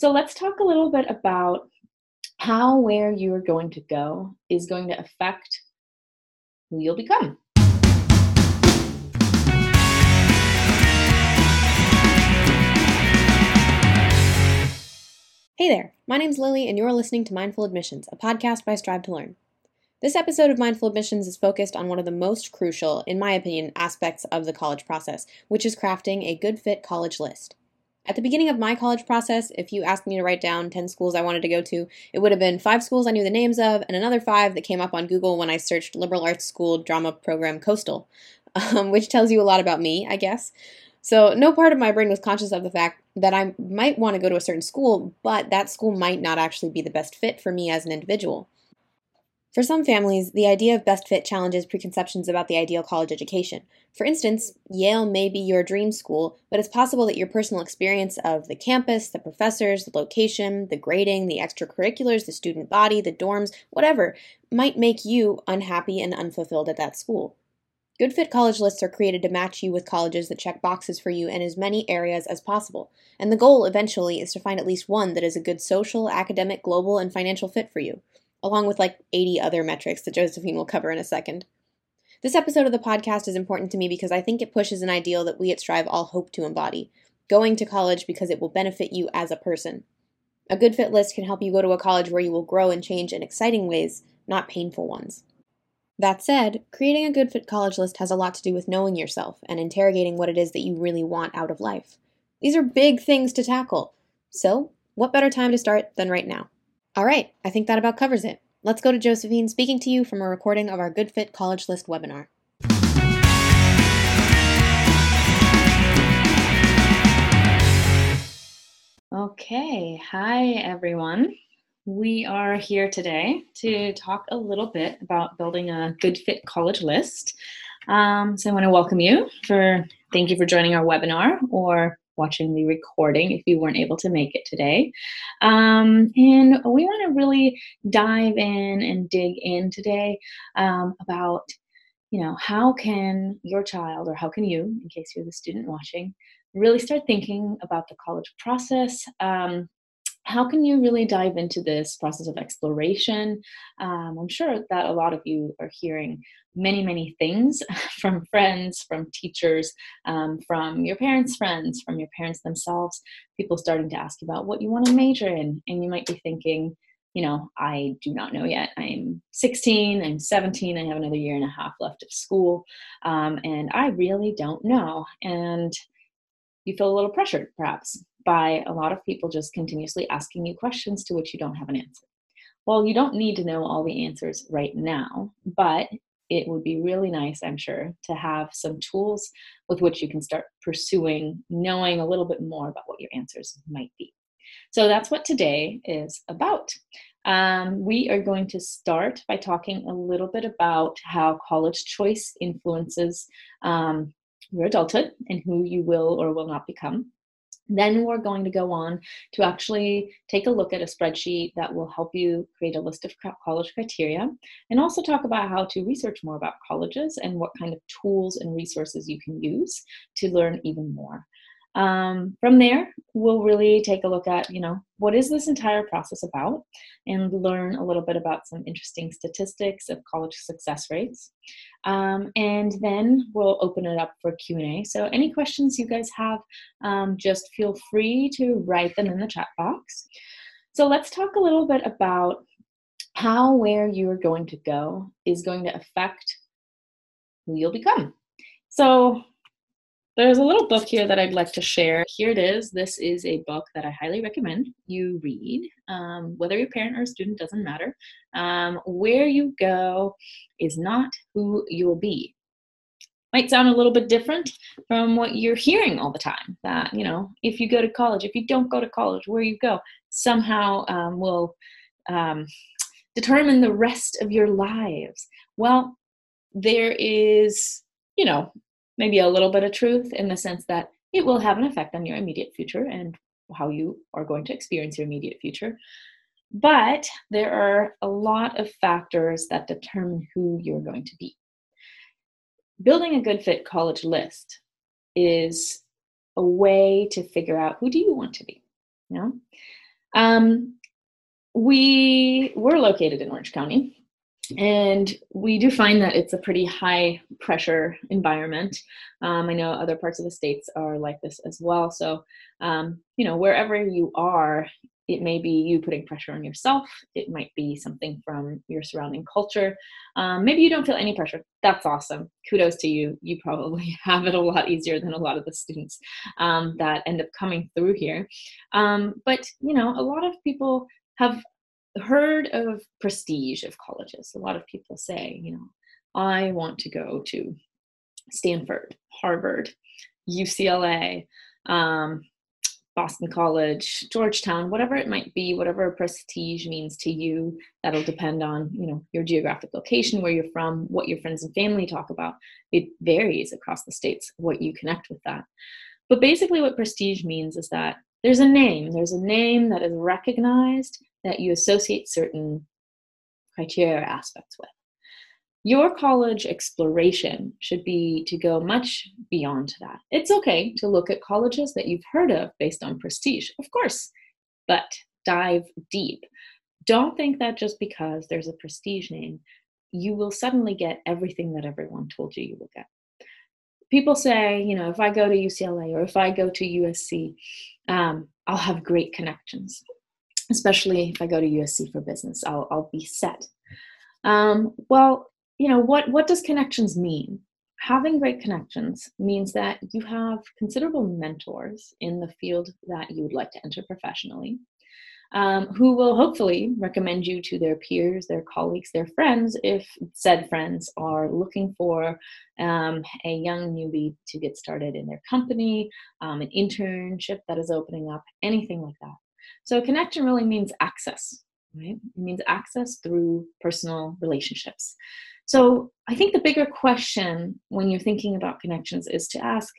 So let's talk a little bit about how where you are going to go is going to affect who you'll become. Hey there, my name's Lily, and you're listening to Mindful Admissions, a podcast by Strive to Learn. This episode of Mindful Admissions is focused on one of the most crucial, in my opinion, aspects of the college process, which is crafting a good fit college list. At the beginning of my college process, if you asked me to write down 10 schools I wanted to go to, it would have been five schools I knew the names of and another five that came up on Google when I searched liberal arts school drama program Coastal, um, which tells you a lot about me, I guess. So, no part of my brain was conscious of the fact that I might want to go to a certain school, but that school might not actually be the best fit for me as an individual. For some families, the idea of best fit challenges preconceptions about the ideal college education. For instance, Yale may be your dream school, but it's possible that your personal experience of the campus, the professors, the location, the grading, the extracurriculars, the student body, the dorms, whatever, might make you unhappy and unfulfilled at that school. Good fit college lists are created to match you with colleges that check boxes for you in as many areas as possible, and the goal eventually is to find at least one that is a good social, academic, global, and financial fit for you along with like 80 other metrics that Josephine will cover in a second. This episode of the podcast is important to me because I think it pushes an ideal that we at Strive all hope to embody going to college because it will benefit you as a person. A good fit list can help you go to a college where you will grow and change in exciting ways, not painful ones. That said, creating a good fit college list has a lot to do with knowing yourself and interrogating what it is that you really want out of life. These are big things to tackle. So, what better time to start than right now? All right, I think that about covers it. Let's go to Josephine speaking to you from a recording of our Good Fit College List webinar. Okay, hi everyone. We are here today to talk a little bit about building a good fit college list. Um, so I want to welcome you for thank you for joining our webinar or watching the recording if you weren't able to make it today. Um, and we want to really dive in and dig in today um, about, you know, how can your child, or how can you, in case you're the student watching, really start thinking about the college process, um, how can you really dive into this process of exploration? Um, I'm sure that a lot of you are hearing many, many things from friends, from teachers, um, from your parents' friends, from your parents themselves, people starting to ask about what you want to major in. And you might be thinking, you know, I do not know yet. I'm 16, I'm 17, I have another year and a half left of school, um, and I really don't know. And you feel a little pressured, perhaps, by a lot of people just continuously asking you questions to which you don't have an answer. Well, you don't need to know all the answers right now, but it would be really nice, I'm sure, to have some tools with which you can start pursuing knowing a little bit more about what your answers might be. So that's what today is about. Um, we are going to start by talking a little bit about how college choice influences um, your adulthood and who you will or will not become. Then we're going to go on to actually take a look at a spreadsheet that will help you create a list of college criteria and also talk about how to research more about colleges and what kind of tools and resources you can use to learn even more. Um, from there, we'll really take a look at, you know, what is this entire process about and learn a little bit about some interesting statistics of college success rates. Um, and then we'll open it up for Q&A. So any questions you guys have, um, just feel free to write them in the chat box. So let's talk a little bit about how where you are going to go is going to affect who you'll become. So there's a little book here that I'd like to share. Here it is. This is a book that I highly recommend you read. Um, whether you're a parent or a student doesn't matter. Um, where you go is not who you'll be. Might sound a little bit different from what you're hearing all the time. That you know, if you go to college, if you don't go to college, where you go somehow um, will um, determine the rest of your lives. Well, there is you know maybe a little bit of truth in the sense that it will have an effect on your immediate future and how you are going to experience your immediate future. But there are a lot of factors that determine who you're going to be. Building a good fit college list is a way to figure out who do you want to be. You know? Um, we we're located in Orange County, and we do find that it's a pretty high pressure environment. Um, I know other parts of the states are like this as well. So, um, you know, wherever you are, it may be you putting pressure on yourself. It might be something from your surrounding culture. Um, maybe you don't feel any pressure. That's awesome. Kudos to you. You probably have it a lot easier than a lot of the students um, that end up coming through here. Um, but, you know, a lot of people have heard of prestige of colleges. A lot of people say, you know, I want to go to Stanford, Harvard, UCLA, um, Boston College, Georgetown, whatever it might be, whatever prestige means to you, that'll depend on, you know, your geographic location, where you're from, what your friends and family talk about. It varies across the states what you connect with that. But basically what prestige means is that there's a name, there's a name that is recognized that you associate certain criteria aspects with. Your college exploration should be to go much beyond that. It's okay to look at colleges that you've heard of based on prestige, of course, but dive deep. Don't think that just because there's a prestige name, you will suddenly get everything that everyone told you you will get. People say, you know, if I go to UCLA or if I go to USC, um, I'll have great connections especially if I go to USC for business, I'll, I'll be set. Um, well, you know, what, what does connections mean? Having great connections means that you have considerable mentors in the field that you would like to enter professionally, um, who will hopefully recommend you to their peers, their colleagues, their friends, if said friends are looking for um, a young newbie to get started in their company, um, an internship that is opening up, anything like that. So connection really means access, right? It means access through personal relationships. So I think the bigger question when you're thinking about connections is to ask,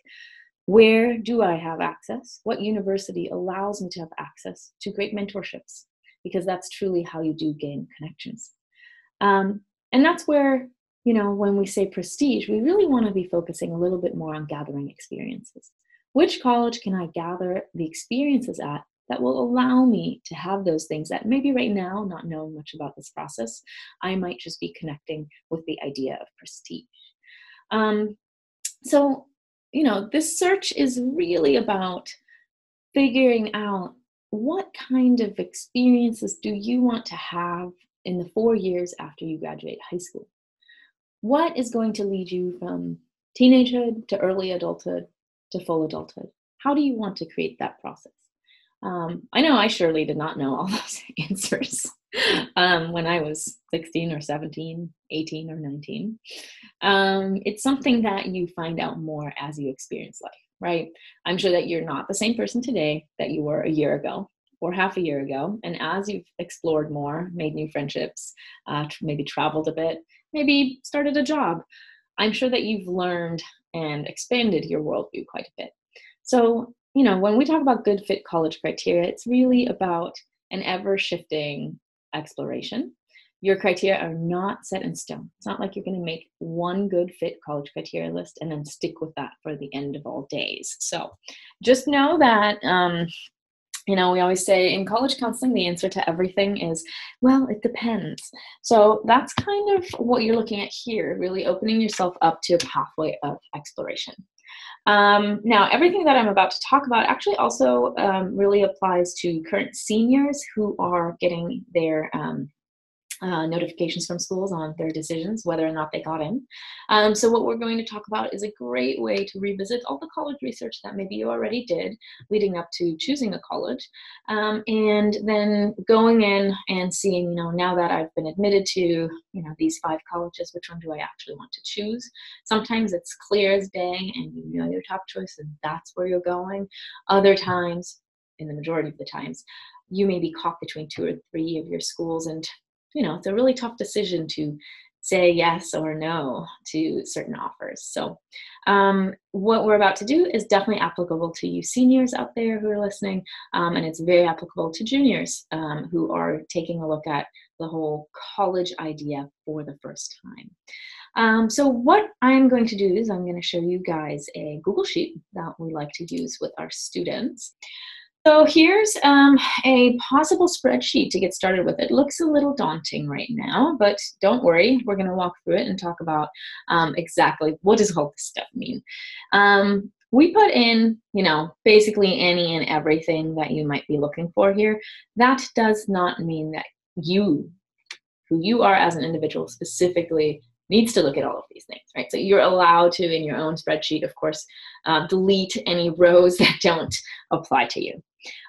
where do I have access? What university allows me to have access to great mentorships? Because that's truly how you do gain connections. Um, and that's where, you know, when we say prestige, we really want to be focusing a little bit more on gathering experiences. Which college can I gather the experiences at that will allow me to have those things that maybe right now, not knowing much about this process, I might just be connecting with the idea of prestige. Um, so, you know, this search is really about figuring out what kind of experiences do you want to have in the four years after you graduate high school? What is going to lead you from teenagehood to early adulthood to full adulthood? How do you want to create that process? Um, I know I surely did not know all those answers um, when I was 16 or 17, 18 or 19. Um, it's something that you find out more as you experience life, right? I'm sure that you're not the same person today that you were a year ago or half a year ago. And as you've explored more, made new friendships, uh, maybe traveled a bit, maybe started a job, I'm sure that you've learned and expanded your worldview quite a bit. So you know, when we talk about good fit college criteria, it's really about an ever shifting exploration. Your criteria are not set in stone. It's not like you're going to make one good fit college criteria list and then stick with that for the end of all days. So just know that, um, you know, we always say in college counseling, the answer to everything is, well, it depends. So that's kind of what you're looking at here, really opening yourself up to a pathway of exploration. Um, now, everything that I'm about to talk about actually also um, really applies to current seniors who are getting their um, uh, notifications from schools on their decisions, whether or not they got in. Um, so what we're going to talk about is a great way to revisit all the college research that maybe you already did leading up to choosing a college, um, and then going in and seeing, you know, now that I've been admitted to, you know, these five colleges, which one do I actually want to choose? Sometimes it's clear as day and you know your top choice and that's where you're going. Other times, in the majority of the times, you may be caught between two or three of your schools and you know, it's a really tough decision to say yes or no to certain offers. So, um, what we're about to do is definitely applicable to you seniors out there who are listening, um, and it's very applicable to juniors um, who are taking a look at the whole college idea for the first time. Um, so, what I'm going to do is I'm going to show you guys a Google Sheet that we like to use with our students. So here's um, a possible spreadsheet to get started with. It looks a little daunting right now, but don't worry. We're going to walk through it and talk about um, exactly what does all this stuff mean. Um, we put in, you know, basically any and everything that you might be looking for here. That does not mean that you, who you are as an individual specifically, needs to look at all of these things, right? So you're allowed to, in your own spreadsheet, of course, uh, delete any rows that don't apply to you.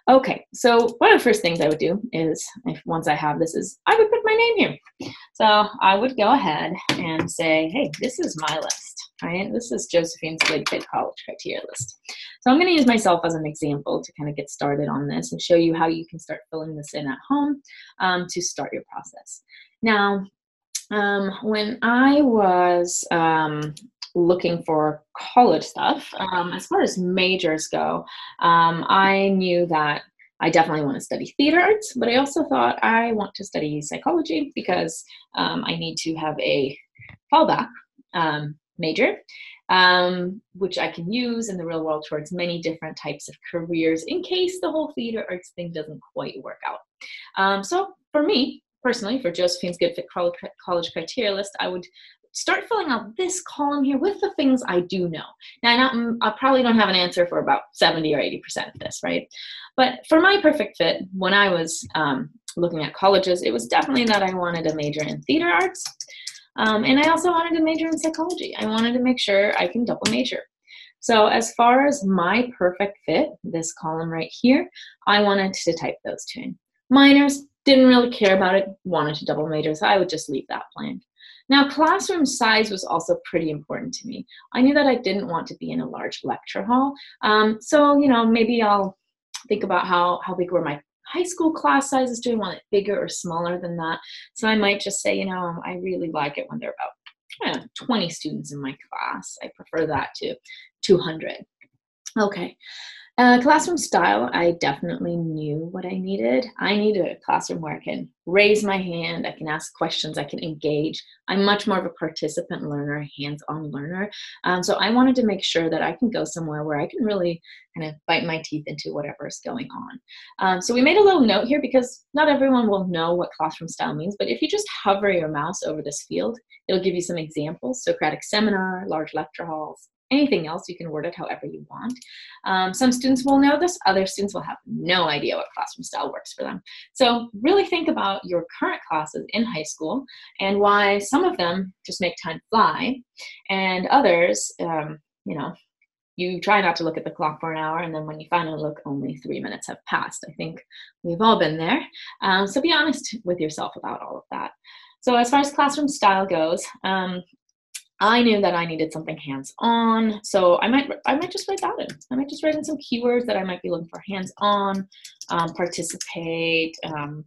Okay, so one of the first things I would do is, if once I have this, is I would put my name here. So I would go ahead and say, hey, this is my list, right? This is Josephine's Good Fit College Criteria list. So I'm going to use myself as an example to kind of get started on this and show you how you can start filling this in at home um, to start your process. Now, um, when I was um, looking for college stuff. Um, as far as majors go, um, I knew that I definitely want to study theater arts, but I also thought I want to study psychology because um, I need to have a fallback um, major, um, which I can use in the real world towards many different types of careers in case the whole theater arts thing doesn't quite work out. Um, so for me, personally, for Josephine's Good Fit College Criteria list, I would start filling out this column here with the things I do know. Now, not, mm, I probably don't have an answer for about 70 or 80% of this, right? But for my perfect fit, when I was um, looking at colleges, it was definitely that I wanted a major in theater arts. Um, and I also wanted to major in psychology. I wanted to make sure I can double major. So as far as my perfect fit, this column right here, I wanted to type those two in. Minors, didn't really care about it, wanted to double major, so I would just leave that blank. Now, classroom size was also pretty important to me. I knew that I didn't want to be in a large lecture hall. Um, so, you know, maybe I'll think about how, how big were my high school class sizes. Do I want it bigger or smaller than that? So I might just say, you know, I really like it when they're about know, 20 students in my class. I prefer that to 200. Okay, uh, classroom style, I definitely knew what I needed. I needed a classroom where I can raise my hand, I can ask questions, I can engage. I'm much more of a participant learner, hands-on learner. Um, so I wanted to make sure that I can go somewhere where I can really kind of bite my teeth into whatever is going on. Um, so we made a little note here because not everyone will know what classroom style means, but if you just hover your mouse over this field, it'll give you some examples. Socratic seminar, large lecture halls, anything else, you can word it however you want. Um, some students will know this, other students will have no idea what classroom style works for them. So really think about your current classes in high school and why some of them just make time fly and others, um, you know, you try not to look at the clock for an hour and then when you finally look only three minutes have passed i think we've all been there um, so be honest with yourself about all of that so as far as classroom style goes um, I knew that I needed something hands-on, so I might I might just write that in. I might just write in some keywords that I might be looking for: hands-on, um, participate, um,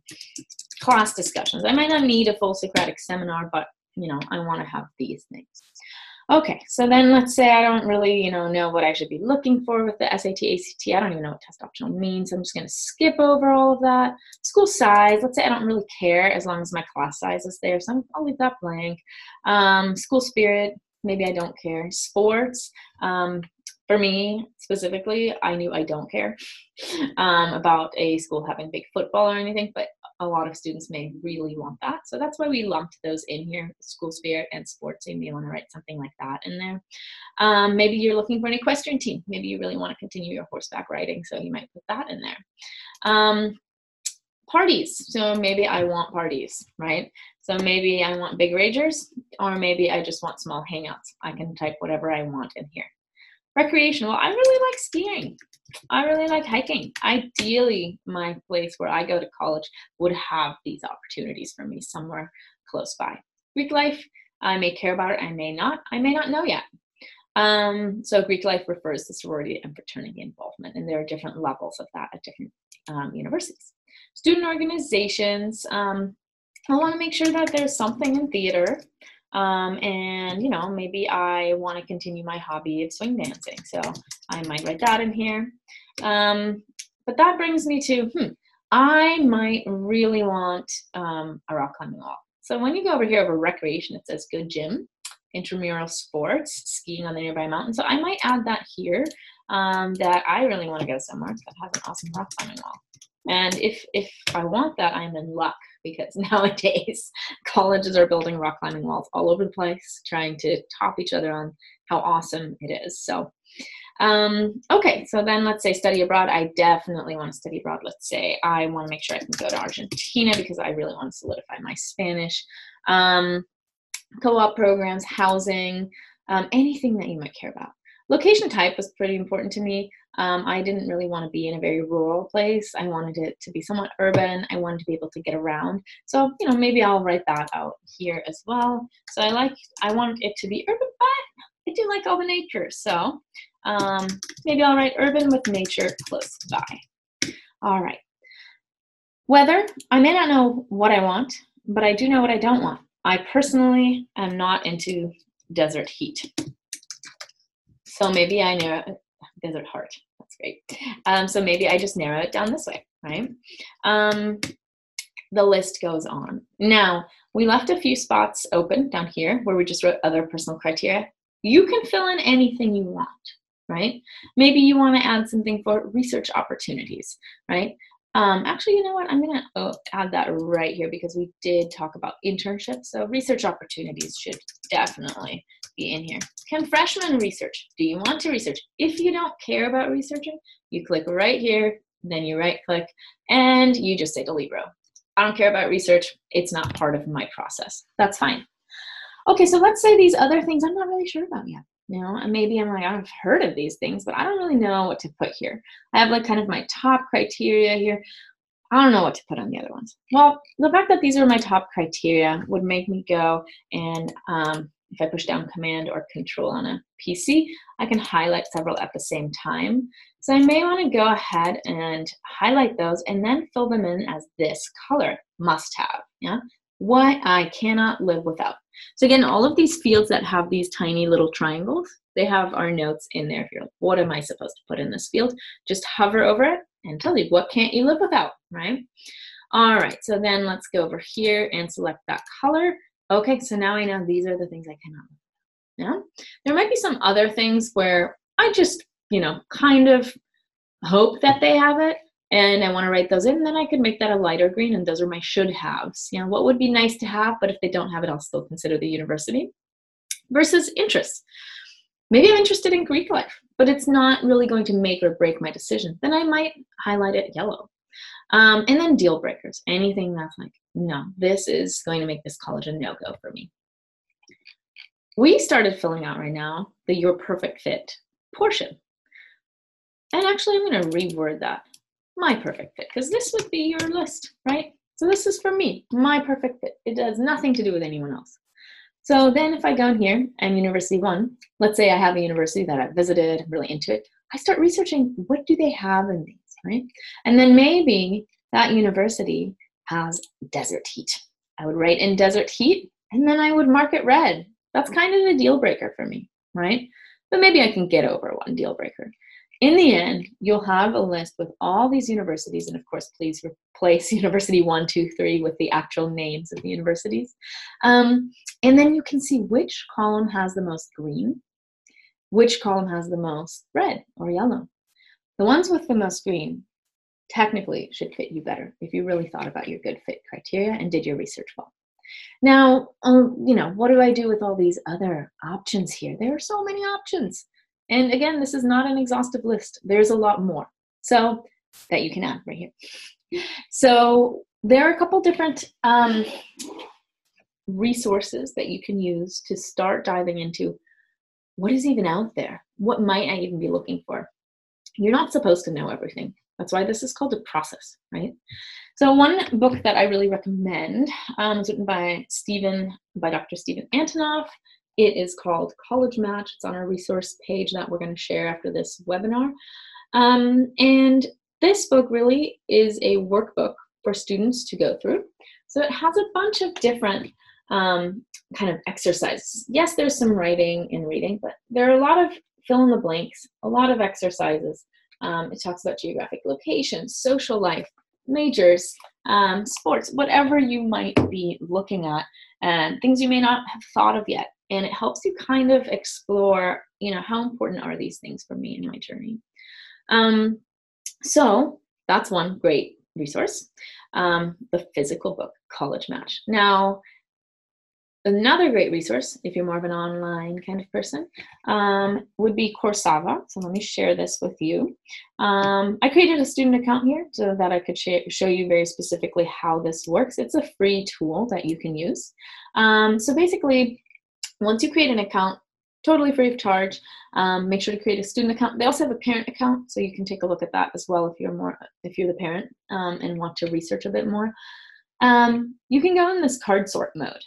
class discussions. I might not need a full Socratic seminar, but you know I want to have these things. Okay, so then let's say I don't really, you know, know what I should be looking for with the SAT, ACT. I don't even know what test optional means. I'm just going to skip over all of that. School size, let's say I don't really care as long as my class size is there, so I'll leave that blank. Um, school spirit, maybe I don't care. Sports, um, for me specifically, I knew I don't care um, about a school having big football or anything, but a lot of students may really want that. So that's why we lumped those in here, school spirit and sports. You may want to write something like that in there. Um, maybe you're looking for an equestrian team. Maybe you really want to continue your horseback riding, so you might put that in there. Um, parties. So maybe I want parties, right? So maybe I want big ragers, or maybe I just want small hangouts. I can type whatever I want in here. Recreational, I really like skiing. I really like hiking. Ideally, my place where I go to college would have these opportunities for me somewhere close by. Greek life, I may care about it, I may not. I may not know yet. Um, so Greek life refers to sorority and fraternity involvement, and there are different levels of that at different um, universities. Student organizations, um, I want to make sure that there's something in theater. Um, and you know, maybe I want to continue my hobby of swing dancing, so I might write that in here. Um, but that brings me to, hmm, I might really want um, a rock climbing wall. So when you go over here over recreation, it says good gym, intramural sports, skiing on the nearby mountain. So I might add that here um, that I really want to go somewhere that has an awesome rock climbing wall. And if if I want that, I'm in luck because nowadays colleges are building rock climbing walls all over the place, trying to top each other on how awesome it is. So, um, okay, so then let's say study abroad. I definitely want to study abroad. Let's say I want to make sure I can go to Argentina because I really want to solidify my Spanish. Um, co-op programs, housing, um, anything that you might care about. Location type was pretty important to me. Um, I didn't really want to be in a very rural place. I wanted it to be somewhat urban. I wanted to be able to get around. So, you know, maybe I'll write that out here as well. So I like, I want it to be urban, but I do like all the nature. So um, maybe I'll write urban with nature close by. All right. Weather, I may not know what I want, but I do know what I don't want. I personally am not into desert heat. So maybe I narrow desert heart. That's great. Um, so maybe I just narrow it down this way, right? Um, the list goes on. Now, we left a few spots open down here where we just wrote other personal criteria. You can fill in anything you want, right? Maybe you want to add something for research opportunities, right? Um, actually, you know what? I'm going to oh, add that right here because we did talk about internships. So research opportunities should definitely be in here. Can freshmen research? Do you want to research? If you don't care about researching, you click right here, then you right click, and you just say delete row. I don't care about research. It's not part of my process. That's fine. Okay, so let's say these other things I'm not really sure about yet you know and maybe i'm like i've heard of these things but i don't really know what to put here. I have like kind of my top criteria here. I don't know what to put on the other ones. Well the fact that these are my top criteria would make me go and um, if i push down command or control on a pc i can highlight several at the same time. So i may want to go ahead and highlight those and then fill them in as this color must have yeah? What i cannot live without so again, all of these fields that have these tiny little triangles, they have our notes in there. If you're like, what am I supposed to put in this field? Just hover over it and tell you what can't you live without, right? All right, so then let's go over here and select that color. Okay, so now I know these are the things I cannot live without. Yeah, there might be some other things where I just, you know, kind of hope that they have it, and I want to write those in, then I could make that a lighter green, and those are my should haves. You know, what would be nice to have, but if they don't have it, I'll still consider the university. Versus interests. Maybe I'm interested in Greek life, but it's not really going to make or break my decision. Then I might highlight it yellow. Um, and then deal breakers, anything that's like, no, this is going to make this college a no go for me. We started filling out right now the Your Perfect Fit portion. And actually, I'm going to reword that my perfect fit, because this would be your list, right? So this is for me, my perfect fit. It has nothing to do with anyone else. So then if I go in here and University One, let's say I have a university that I've visited, I'm really into it, I start researching what do they have in these, right? And then maybe that university has desert heat. I would write in desert heat and then I would mark it red. That's kind of a deal breaker for me, right? But maybe I can get over one deal breaker in the end, you'll have a list with all these universities, and of course, please replace University 1, 2, 3 with the actual names of the universities. Um, and then you can see which column has the most green, which column has the most red or yellow. The ones with the most green technically should fit you better if you really thought about your good fit criteria and did your research well. Now, um, you know, what do I do with all these other options here? There are so many options. And again, this is not an exhaustive list. There's a lot more. So that you can add right here. So there are a couple different um, resources that you can use to start diving into what is even out there? What might I even be looking for? You're not supposed to know everything. That's why this is called a process, right? So one book that I really recommend um, is written by Steven, by Dr. Steven Antonoff. It is called College Match. It's on our resource page that we're going to share after this webinar. Um, and this book really is a workbook for students to go through. So it has a bunch of different um, kind of exercises. Yes, there's some writing and reading, but there are a lot of fill in the blanks, a lot of exercises. Um, it talks about geographic location, social life, majors, um, sports, whatever you might be looking at, and things you may not have thought of yet and it helps you kind of explore you know, how important are these things for me in my journey? Um, so that's one great resource. Um, the physical book, College Match. Now, Another great resource, if you're more of an online kind of person, um, would be Corsava. So let me share this with you. Um, I created a student account here so that I could sh- show you very specifically how this works. It's a free tool that you can use. Um, so basically, once you create an account, totally free of charge. Um, make sure to create a student account. They also have a parent account, so you can take a look at that as well if you're more if you're the parent um, and want to research a bit more. Um, you can go in this card sort mode.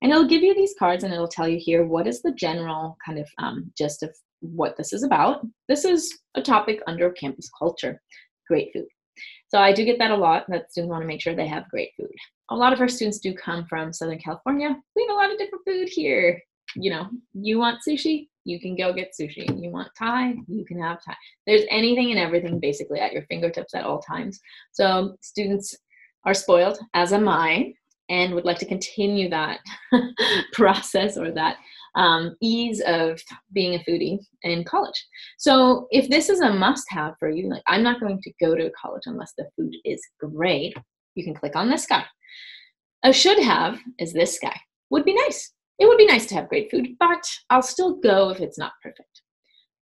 And it'll give you these cards and it'll tell you here what is the general kind of um, gist of what this is about. This is a topic under campus culture, great food. So I do get that a lot that students want to make sure they have great food. A lot of our students do come from Southern California. We have a lot of different food here. You know, you want sushi, you can go get sushi. You want Thai, you can have Thai. There's anything and everything basically at your fingertips at all times. So students are spoiled, as am I and would like to continue that process or that um, ease of being a foodie in college. So if this is a must have for you, like I'm not going to go to college unless the food is great, you can click on this guy. A should have is this guy. Would be nice. It would be nice to have great food, but I'll still go if it's not perfect.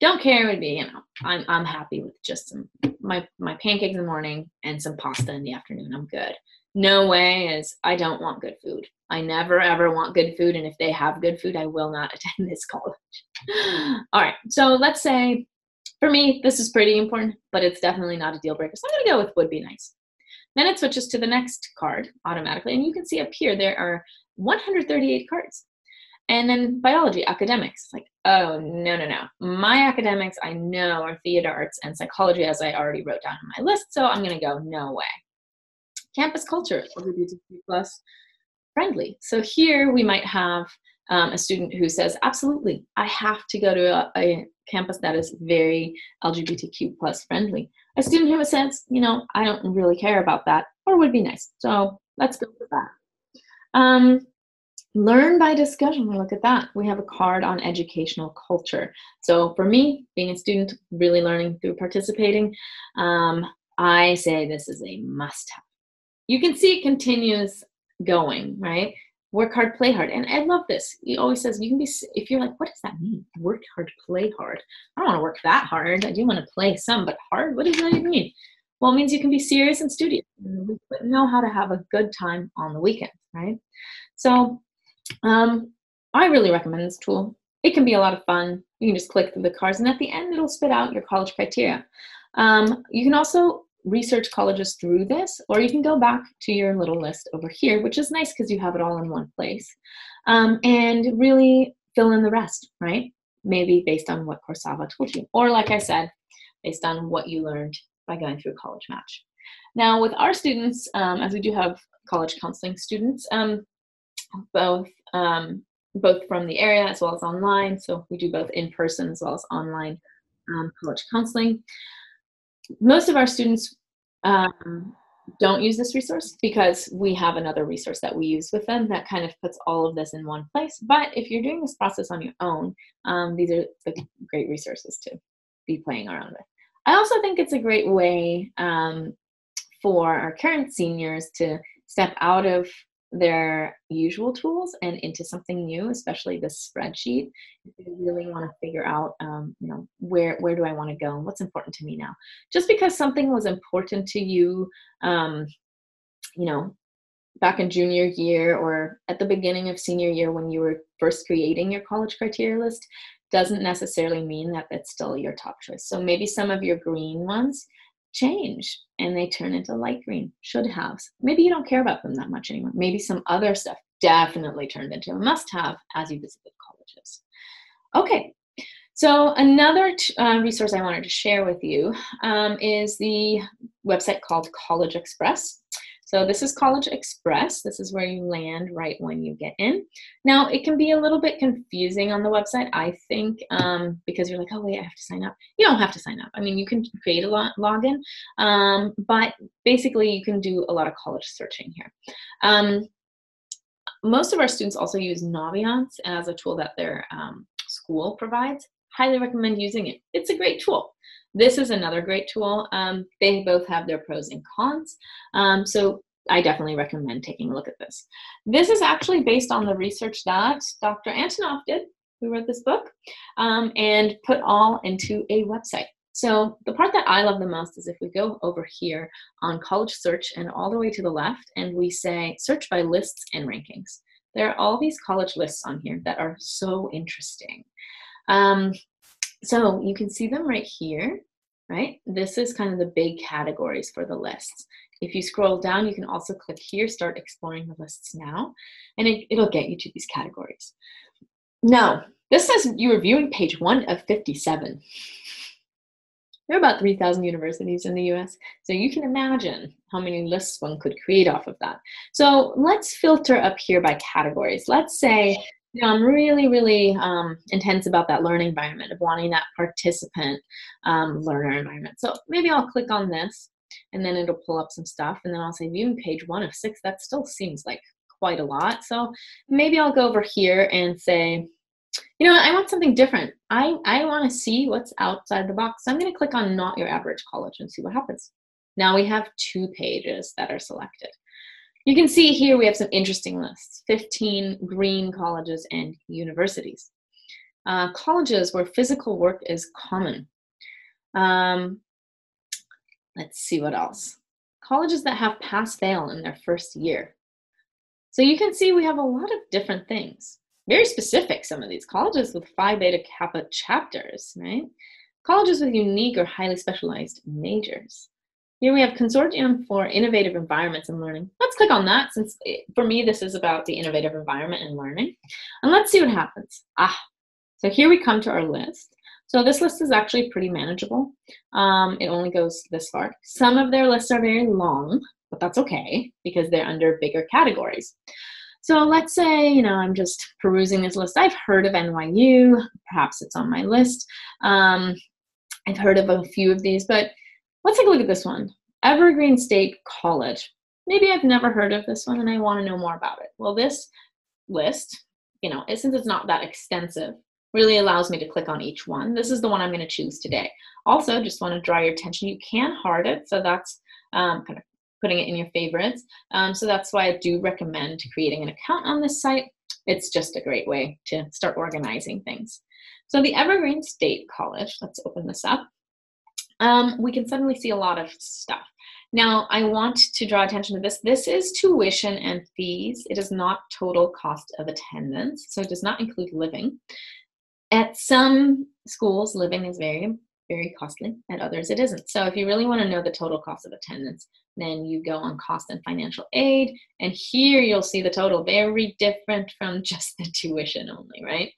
Don't care would be, you know, I'm I'm happy with just some my my pancakes in the morning and some pasta in the afternoon. I'm good no way is I don't want good food. I never ever want good food. And if they have good food, I will not attend this college. All right. So let's say for me, this is pretty important, but it's definitely not a deal breaker. So I'm going to go with would be nice. Then it switches to the next card automatically. And you can see up here, there are 138 cards. And then biology, academics. Like, oh, no, no, no. My academics, I know, are theater arts and psychology, as I already wrote down on my list. So I'm going to go, no way campus culture LGBTQ plus friendly. So here we might have um, a student who says, absolutely, I have to go to a, a, campus that is very LGBTQ plus friendly. A student who says, you know, I don't really care about that, or would be nice. So let's go with that. Um, learn by discussion. Look at that. We have a card on educational culture. So for me, being a student, really learning through participating, um, I say this is a must have you can see it continues going, right? Work hard, play hard. And I love this. He always says you can be, if you're like, what does that mean? Work hard, play hard. I don't want to work that hard. I do want to play some, but hard? What does that even mean? Well, it means you can be serious and studious, but know how to have a good time on the weekend, right? So um, I really recommend this tool. It can be a lot of fun. You can just click through the cards, and at the end, it'll spit out your college criteria. Um, you can also research colleges through this, or you can go back to your little list over here, which is nice because you have it all in one place, um, and really fill in the rest, right? Maybe based on what Corsava told you, or like I said, based on what you learned by going through College Match. Now, with our students, um, as we do have college counseling students, um, both um, both from the area as well as online, so we do both in person as well as online um, college counseling most of our students um, don't use this resource because we have another resource that we use with them that kind of puts all of this in one place. But if you're doing this process on your own, um, these are the great resources to be playing around with. I also think it's a great way um, for our current seniors to step out of their usual tools and into something new, especially the spreadsheet. If you really want to figure out, um, you know, where where do I want to go and what's important to me now. Just because something was important to you, um, you know, back in junior year or at the beginning of senior year when you were first creating your college criteria list, doesn't necessarily mean that that's still your top choice. So maybe some of your green ones change and they turn into light green should haves. Maybe you don't care about them that much anymore. Maybe some other stuff definitely turned into a must have as you visited colleges. Okay, so another uh, resource I wanted to share with you um, is the website called CollegeXpress. So this is CollegeXpress. This is where you land right when you get in. Now, it can be a little bit confusing on the website, I think, um, because you're like, oh, wait, I have to sign up. You don't have to sign up. I mean, you can create a login, um, but basically you can do a lot of college searching here. Um, most of our students also use Naviance as a tool that their um, school provides. highly recommend using it. It's a great tool. This is another great tool. Um, they both have their pros and cons. Um, so I definitely recommend taking a look at this. This is actually based on the research that Dr. Antonoff did, who wrote this book, um, and put all into a website. So the part that I love the most is if we go over here on college search and all the way to the left and we say search by lists and rankings. There are all these college lists on here that are so interesting. Um, so you can see them right here, right? This is kind of the big categories for the lists. If you scroll down, you can also click here, start exploring the lists now, and it, it'll get you to these categories. Now, this says you are viewing page one of 57. There are about 3,000 universities in the US, so you can imagine how many lists one could create off of that. So let's filter up here by categories. Let's say know, I'm really, really um, intense about that learning environment, of wanting that participant um, learner environment. So maybe I'll click on this and then it'll pull up some stuff and then I'll say viewing page one of six. That still seems like quite a lot. So maybe I'll go over here and say, you know, I want something different. I, I want to see what's outside the box. So I'm going to click on not your average college and see what happens. Now we have two pages that are selected. You can see here we have some interesting lists 15 green colleges and universities. Uh, colleges where physical work is common. Um, let's see what else. Colleges that have pass fail in their first year. So you can see we have a lot of different things very specific, some of these colleges with Phi Beta Kappa chapters, right? Colleges with unique or highly specialized majors. Here we have Consortium for Innovative Environments and Learning. Let's click on that since it, for me this is about the innovative environment and learning. And let's see what happens. Ah, so here we come to our list. So this list is actually pretty manageable. Um, it only goes this far. Some of their lists are very long, but that's okay because they're under bigger categories. So let's say, you know, I'm just perusing this list. I've heard of NYU, perhaps it's on my list. Um, I've heard of a few of these, but let's take a look at this one Evergreen State College. Maybe I've never heard of this one and I want to know more about it. Well, this list, you know, since it's not that extensive, really allows me to click on each one. This is the one I'm going to choose today. Also, just want to draw your attention, you can heart it, so that's um, kind of putting it in your favorites. Um, so that's why I do recommend creating an account on this site. It's just a great way to start organizing things. So the Evergreen State College, let's open this up. Um, we can suddenly see a lot of stuff. Now, I want to draw attention to this. This is tuition and fees. It is not total cost of attendance, so it does not include living. At some schools, living is very, very costly. At others, it isn't. So if you really want to know the total cost of attendance, then you go on cost and financial aid. And here you'll see the total very different from just the tuition only, right?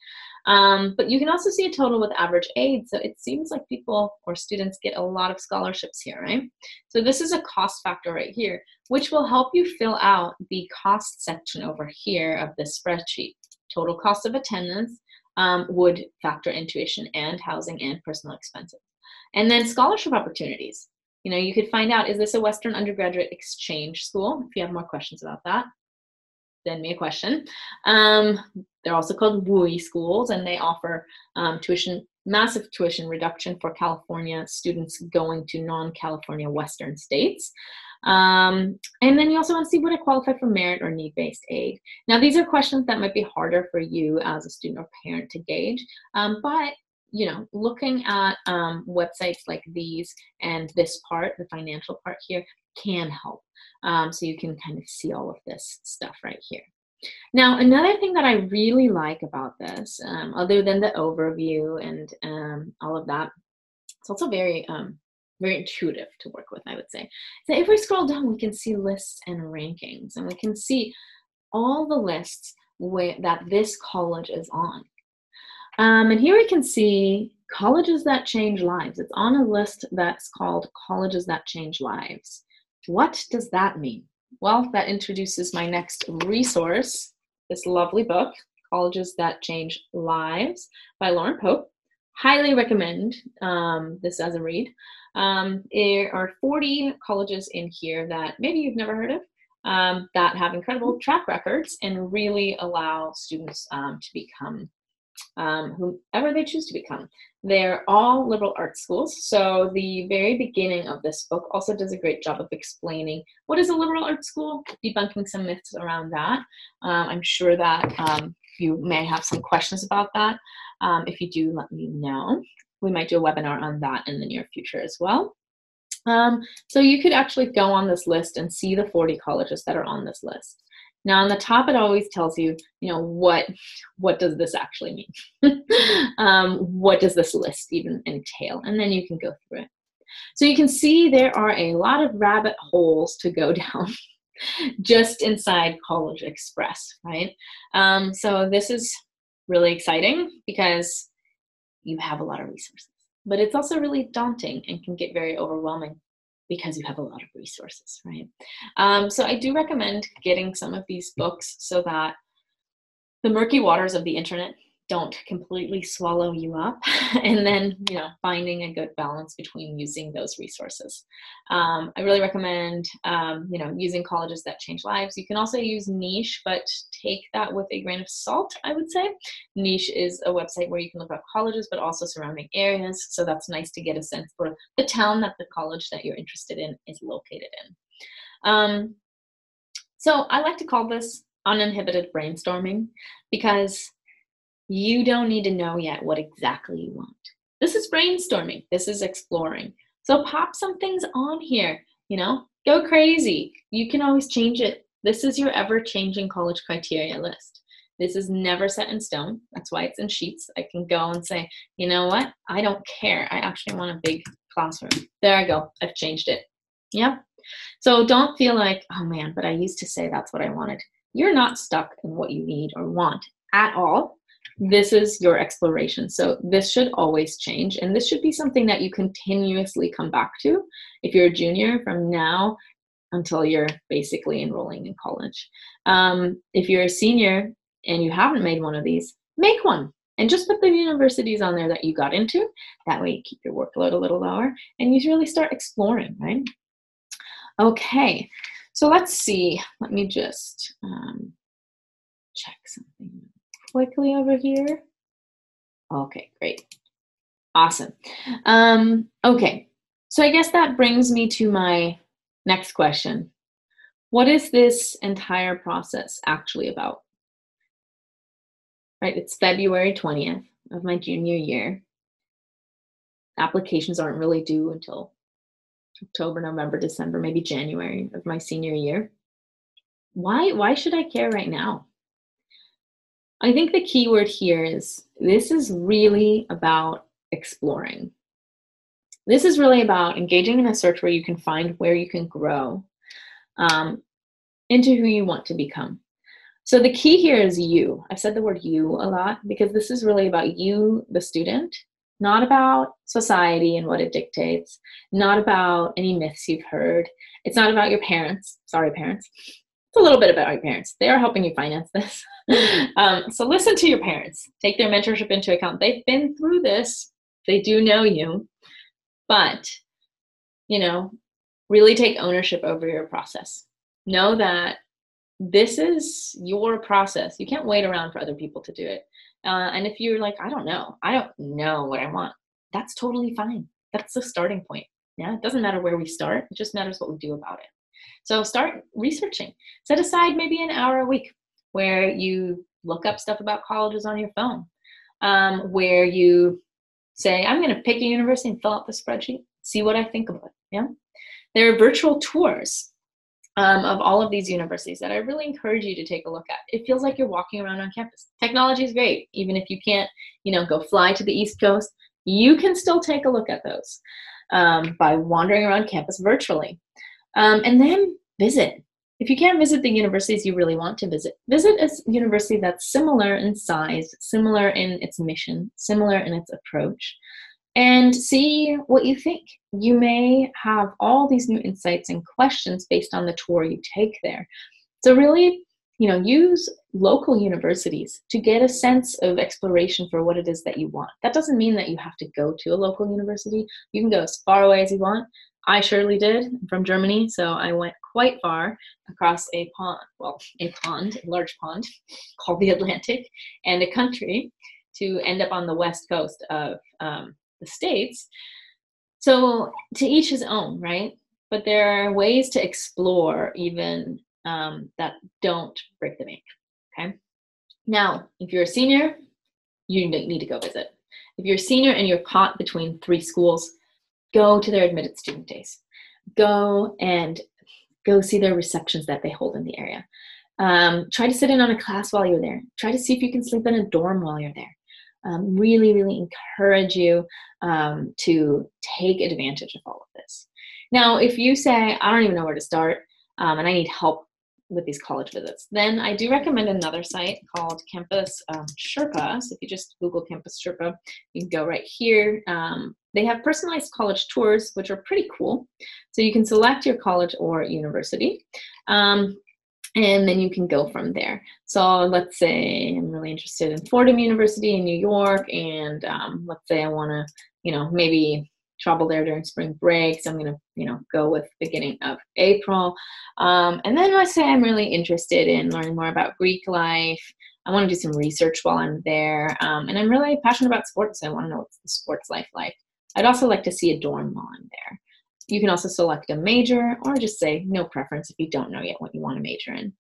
Um, but you can also see a total with average aid. So it seems like people or students get a lot of scholarships here, right? So this is a cost factor right here, which will help you fill out the cost section over here of this spreadsheet. Total cost of attendance um, would factor in tuition and housing and personal expenses. And then scholarship opportunities you know, you could find out, is this a Western undergraduate exchange school? If you have more questions about that, send me a question. Um, they're also called WUE schools, and they offer um, tuition, massive tuition reduction for California students going to non-California Western states. Um, and then you also want to see would it qualify for merit or need-based aid. Now, these are questions that might be harder for you as a student or parent to gauge, um, but you know, looking at um, websites like these and this part, the financial part here, can help. Um, so you can kind of see all of this stuff right here. Now, another thing that I really like about this, um, other than the overview and um, all of that, it's also very, um, very intuitive to work with, I would say. So if we scroll down, we can see lists and rankings, and we can see all the lists where, that this college is on. Um, and here we can see colleges that change lives. It's on a list that's called Colleges That Change Lives. What does that mean? Well, that introduces my next resource, this lovely book, Colleges That Change Lives by Loren Pope. Highly recommend um, this as a read. Um, there are 40 colleges in here that maybe you've never heard of um, that have incredible track records and really allow students um, to become um, whomever they choose to become. They're all liberal arts schools. So the very beginning of this book also does a great job of explaining what is a liberal arts school, debunking some myths around that. Um, I'm sure that um, you may have some questions about that. Um, if you do, let me know. We might do a webinar on that in the near future as well. Um, so you could actually go on this list and see the 40 colleges that are on this list. Now on the top, it always tells you, you know, what what does this actually mean? um, what does this list even entail? And then you can go through it. So you can see there are a lot of rabbit holes to go down just inside CollegeXpress, right? Um, so this is really exciting because you have a lot of resources, but it's also really daunting and can get very overwhelming because you have a lot of resources, right? Um, so I do recommend getting some of these books so that the murky waters of the internet don't completely swallow you up and then you know finding a good balance between using those resources. Um, i really recommend um, you know using colleges that change lives. You can also use niche but take that with a grain of salt i would say. Niche is a website where you can look up colleges but also surrounding areas so that's nice to get a sense for the town that the college that you're interested in is located in. Um, so i like to call this uninhibited brainstorming because you don't need to know yet what exactly you want. This is brainstorming, this is exploring. So pop some things on here, you know, go crazy. You can always change it. This is your ever changing college criteria list. This is never set in stone. That's why it's in sheets. I can go and say, you know what? I don't care. I actually want a big classroom. There I go. I've changed it. Yep. So don't feel like, oh man, but I used to say that's what I wanted. You're not stuck in what you need or want at all this is your exploration. So this should always change. And this should be something that you continuously come back to if you're a junior from now until you're basically enrolling in college. Um, if you're a senior and you haven't made one of these, make one and just put the universities on there that you got into. That way you keep your workload a little lower and you really start exploring, right? Okay, so let's see. Let me just um, check something quickly over here? Okay, great. Awesome. Um, okay, so I guess that brings me to my next question. What is this entire process actually about? Right, it's February 20th of my junior year. Applications aren't really due until October, November, December, maybe January of my senior year. Why why should I care right now? I think the key word here is this is really about exploring. This is really about engaging in a search where you can find where you can grow um, into who you want to become. So the key here is you. I've said the word you a lot because this is really about you, the student, not about society and what it dictates, not about any myths you've heard. It's not about your parents. Sorry, parents a little bit about your parents. They are helping you finance this. um, so listen to your parents. Take their mentorship into account. They've been through this. They do know you, but you know, really take ownership over your process. Know that this is your process. You can't wait around for other people to do it. Uh, and if you're like, I don't know, I don't know what I want, that's totally fine. That's the starting point. Yeah, it doesn't matter where we start. It just matters what we do about it. So start researching. Set aside maybe an hour a week where you look up stuff about colleges on your phone, um, where you say, I'm going to pick a university and fill out the spreadsheet, see what I think about it. Yeah. There are virtual tours um, of all of these universities that I really encourage you to take a look at. It feels like you're walking around on campus. Technology is great, even if you can't, you know, go fly to the East Coast. You can still take a look at those um, by wandering around campus virtually. Um, and then visit. If you can't visit the universities you really want to visit, visit a university that's similar in size, similar in its mission, similar in its approach, and see what you think. You may have all these new insights and questions based on the tour you take there. So, really, you know, use local universities to get a sense of exploration for what it is that you want. That doesn't mean that you have to go to a local university. You can go as far away as you want, I surely did from Germany, so I went quite far across a pond, well, a pond, a large pond called the Atlantic, and a country to end up on the west coast of um, the states. So to each his own, right? But there are ways to explore even um, that don't break the bank. Okay. Now, if you're a senior, you need to go visit. If you're a senior and you're caught between three schools, go to their admitted student days. Go and go see their receptions that they hold in the area. Um, try to sit in on a class while you're there. Try to see if you can sleep in a dorm while you're there. Um, really, really encourage you um, to take advantage of all of this. Now, if you say, I don't even know where to start um, and I need help with these college visits. Then I do recommend another site called Campus um, Sherpa. So if you just Google Campus Sherpa, you can go right here. Um, they have personalized college tours, which are pretty cool. So you can select your college or university. Um, and then you can go from there. So let's say I'm really interested in Fordham University in New York, and um, let's say I want to, you know, maybe travel there during spring break. So I'm going to, you know, go with beginning of April. Um, and then let's say I'm really interested in learning more about Greek life. I want to do some research while I'm there. Um, and I'm really passionate about sports. So I want to know what's the sports life like. I'd also like to see a dorm while I'm there. You can also select a major or just say no preference if you don't know yet what you want to major in.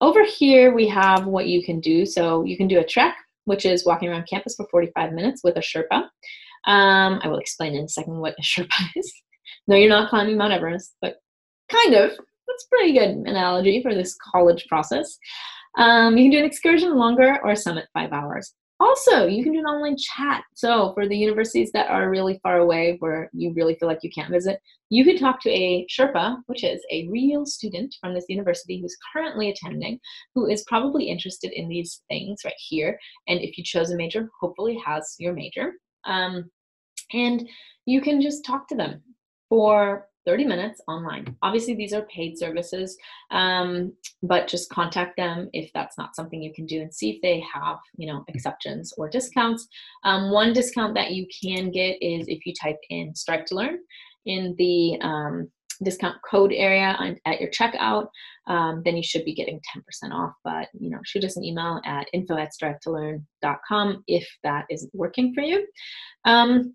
Over here, we have what you can do. So you can do a trek, which is walking around campus for 45 minutes with a Sherpa. Um, I will explain in a second what a Sherpa is. no, you're not climbing Mount Everest, but kind of. That's pretty good analogy for this college process. Um, you can do an excursion longer or a summit five hours. Also, you can do an online chat. So, for the universities that are really far away where you really feel like you can't visit, you can talk to a Sherpa, which is a real student from this university who's currently attending, who is probably interested in these things right here. And if you chose a major, hopefully has your major. Um, and you can just talk to them for 30 minutes online. Obviously, these are paid services, um, but just contact them if that's not something you can do and see if they have, you know, exceptions or discounts. Um, one discount that you can get is if you type in Strive to Learn in the um, discount code area at your checkout, um, then you should be getting 10% off. But you know, shoot us an email at info at strive2learn.com if that isn't working for you. Um,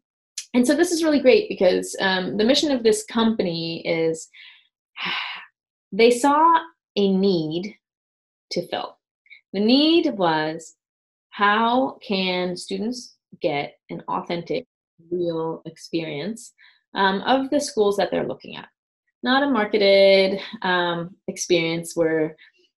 and so this is really great because um, the mission of this company is they saw a need to fill. The need was how can students get an authentic, real experience um, of the schools that they're looking at? Not a marketed um, experience where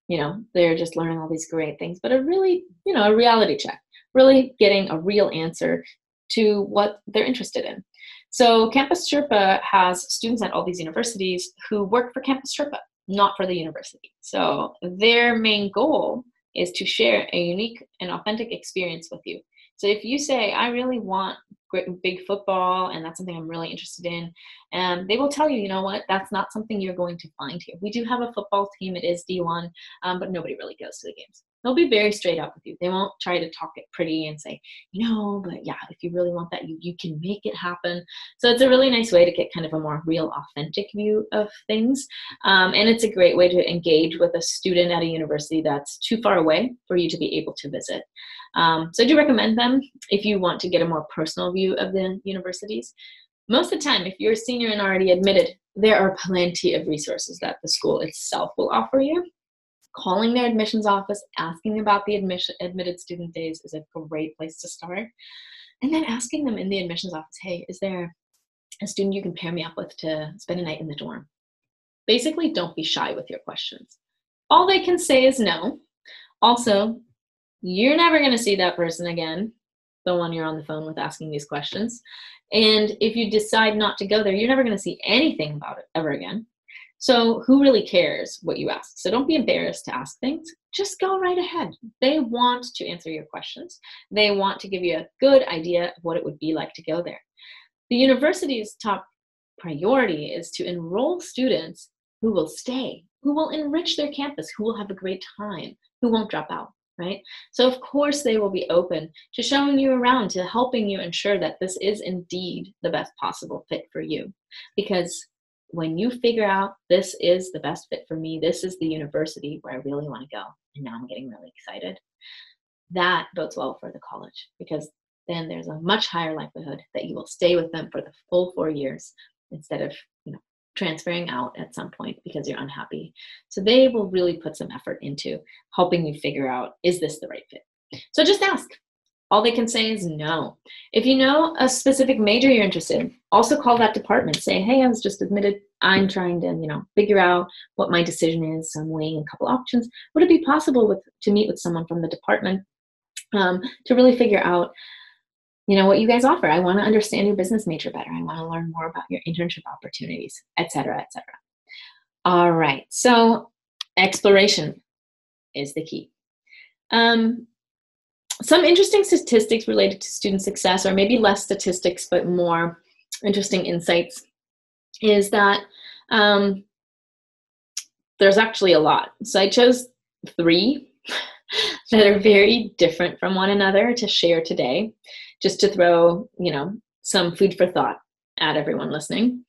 you know they're just learning all these great things, but a really you know a reality check, really getting a real answer to what they're interested in. So Campus Sherpa has students at all these universities who work for Campus Sherpa, not for the university. So their main goal is to share a unique and authentic experience with you. So if you say, I really want big football and that's something I'm really interested in, and they will tell you, you know what, that's not something you're going to find here. We do have a football team, it is D1, um, but nobody really goes to the games they'll be very straight up with you. They won't try to talk it pretty and say, you know, but yeah, if you really want that, you, you can make it happen. So it's a really nice way to get kind of a more real, authentic view of things. Um, and it's a great way to engage with a student at a university that's too far away for you to be able to visit. Um, so I do recommend them if you want to get a more personal view of the universities. Most of the time, if you're a senior and already admitted, there are plenty of resources that the school itself will offer you calling their admissions office, asking about the admission, admitted student days is a great place to start. And then asking them in the admissions office, hey, is there a student you can pair me up with to spend a night in the dorm? Basically, don't be shy with your questions. All they can say is no. Also, you're never going to see that person again, the one you're on the phone with asking these questions. And if you decide not to go there, you're never going to see anything about it ever again. So, who really cares what you ask? So, don't be embarrassed to ask things. Just go right ahead. They want to answer your questions, they want to give you a good idea of what it would be like to go there. The university's top priority is to enroll students who will stay, who will enrich their campus, who will have a great time, who won't drop out right? So, of course, they will be open to showing you around, to helping you ensure that this is indeed the best possible fit for you. Because when you figure out this is the best fit for me, this is the university where I really want to go, and now I'm getting really excited, that bodes well for the college because then there's a much higher likelihood that you will stay with them for the full four years instead of you know transferring out at some point because you're unhappy. So they will really put some effort into helping you figure out is this the right fit? So just ask all they can say is no. If you know a specific major you're interested in, also call that department. Say, hey, I was just admitted. I'm trying to, you know, figure out what my decision is. I'm weighing a couple options. Would it be possible with to meet with someone from the department um, to really figure out, you know, what you guys offer? I want to understand your business major better. I want to learn more about your internship opportunities, et cetera, et cetera. All right. So exploration is the key. Um, some interesting statistics related to student success, or maybe less statistics, but more interesting insights, is that um, there's actually a lot. So I chose three that are very different from one another to share today, just to throw, you know, some food for thought at everyone listening.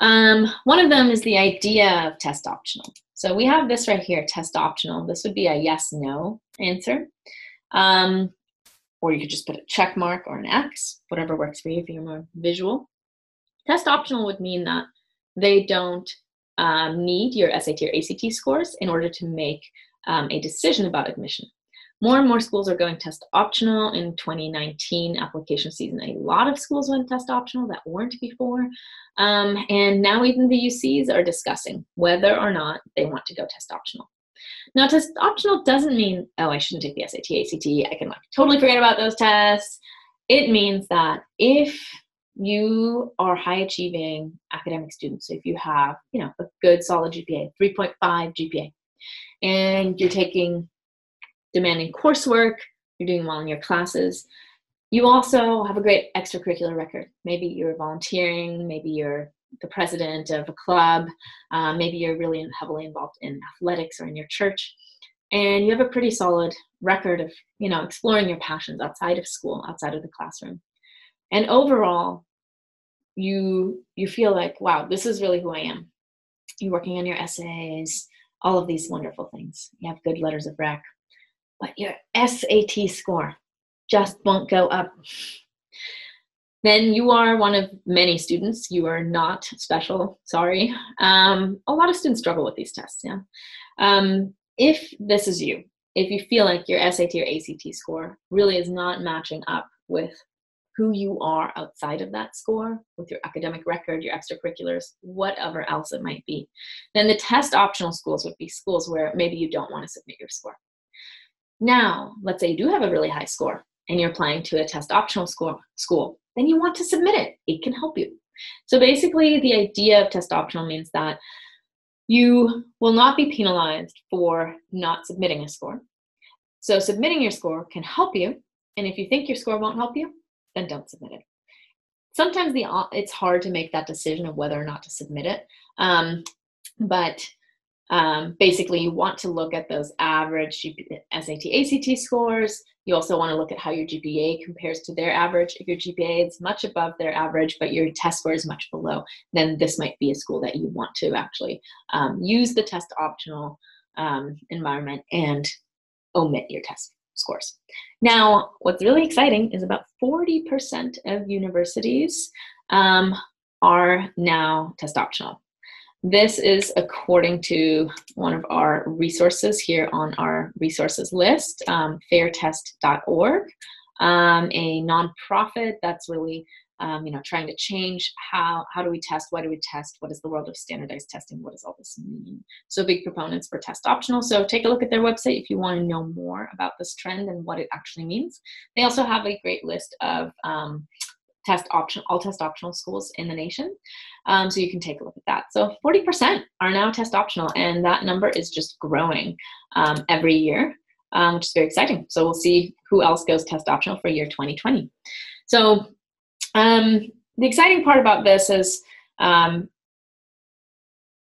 Um, one of them is the idea of test optional. So we have this right here, test optional. This would be a yes no answer. Um, or you could just put a check mark or an X, whatever works for you if you're more visual. Test optional would mean that they don't um, need your SAT or ACT scores in order to make um, a decision about admission. More and more schools are going test optional in 2019 application season. A lot of schools went test optional that weren't before. Um, and now even the UCs are discussing whether or not they want to go test optional. Now, test optional doesn't mean, oh, I shouldn't take the SAT, ACT. I can like, totally forget about those tests. It means that if you are high achieving academic students, so if you have, you know, a good solid GPA, 3.5 GPA, and you're taking demanding coursework, you're doing well in your classes, you also have a great extracurricular record. Maybe you're volunteering, maybe you're the president of a club, uh, maybe you're really heavily involved in athletics or in your church, and you have a pretty solid record of you know exploring your passions outside of school, outside of the classroom, and overall, you you feel like wow, this is really who I am. You're working on your essays, all of these wonderful things. You have good letters of rec, but your SAT score just won't go up then you are one of many students. You are not special, sorry. Um, a lot of students struggle with these tests, yeah. Um, if this is you, if you feel like your SAT or ACT score really is not matching up with who you are outside of that score, with your academic record, your extracurriculars, whatever else it might be, then the test optional schools would be schools where maybe you don't want to submit your score. Now, let's say you do have a really high score and you're applying to a test optional school, school then you want to submit it. It can help you. So basically, the idea of test optional means that you will not be penalized for not submitting a score. So submitting your score can help you, and if you think your score won't help you, then don't submit it. Sometimes the it's hard to make that decision of whether or not to submit it, um, but um, basically you want to look at those average SAT, ACT scores, you also want to look at how your GPA compares to their average. If your GPA is much above their average, but your test score is much below, then this might be a school that you want to actually um, use the test optional um, environment and omit your test scores. Now, what's really exciting is about 40% of universities um, are now test optional. This is according to one of our resources here on our resources list, um, fairtest.org, um, a nonprofit that's really um, you know, trying to change how how do we test, why do we test, what is the world of standardized testing, what does all this mean? So big proponents for test optional. So take a look at their website if you want to know more about this trend and what it actually means. They also have a great list of um, test option all test optional schools in the nation. Um, so you can take a look at that. So 40% are now test optional and that number is just growing um, every year um, which is very exciting. So we'll see who else goes test optional for year 2020 so um, the exciting part about this is um,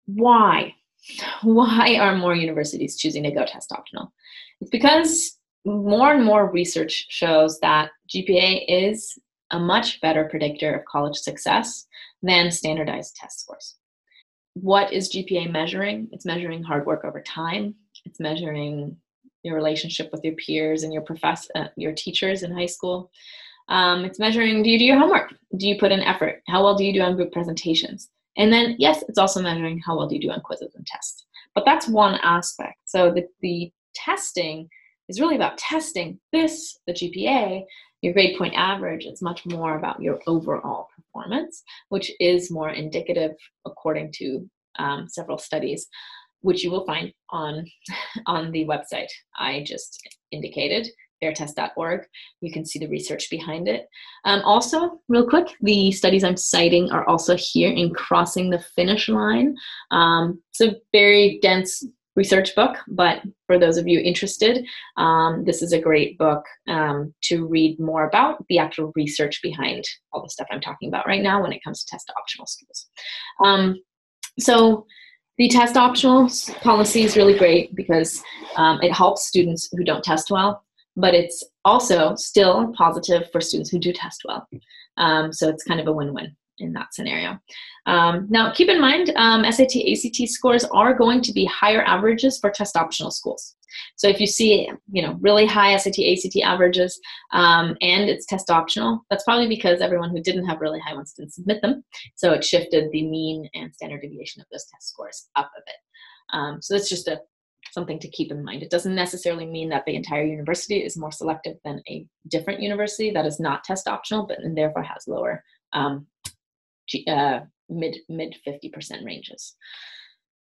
why why are more universities choosing to go test optional? It's because more and more research shows that GPA is a much better predictor of college success than standardized test scores. What is GPA measuring? It's measuring hard work over time. It's measuring your relationship with your peers and your professor, uh, your teachers in high school. Um, it's measuring do you do your homework? Do you put in effort? How well do you do on group presentations? And then, yes, it's also measuring how well do you do on quizzes and tests. But that's one aspect. So the, the testing is really about testing this, the GPA, your grade point average. It's much more about your overall performance, which is more indicative according to um, several studies, which you will find on, on the website I just indicated fairtest.org. You can see the research behind it. Um, also, real quick, the studies I'm citing are also here in Crossing the Finish Line. Um, it's a very dense research book, but for those of you interested, um, this is a great book um, to read more about the actual research behind all the stuff I'm talking about right now when it comes to test optional schools. Um, so, the test optional policy is really great because um, it helps students who don't test well but it's also still positive for students who do test well. Um, so it's kind of a win-win in that scenario. Um, now, keep in mind, um, SAT, ACT scores are going to be higher averages for test optional schools. So if you see, you know, really high SAT, ACT averages, um, and it's test optional, that's probably because everyone who didn't have really high ones didn't submit them. So it shifted the mean and standard deviation of those test scores up a bit. Um, so that's just a something to keep in mind. It doesn't necessarily mean that the entire university is more selective than a different university that is not test optional, but and therefore has lower um, uh, mid mid 50% ranges.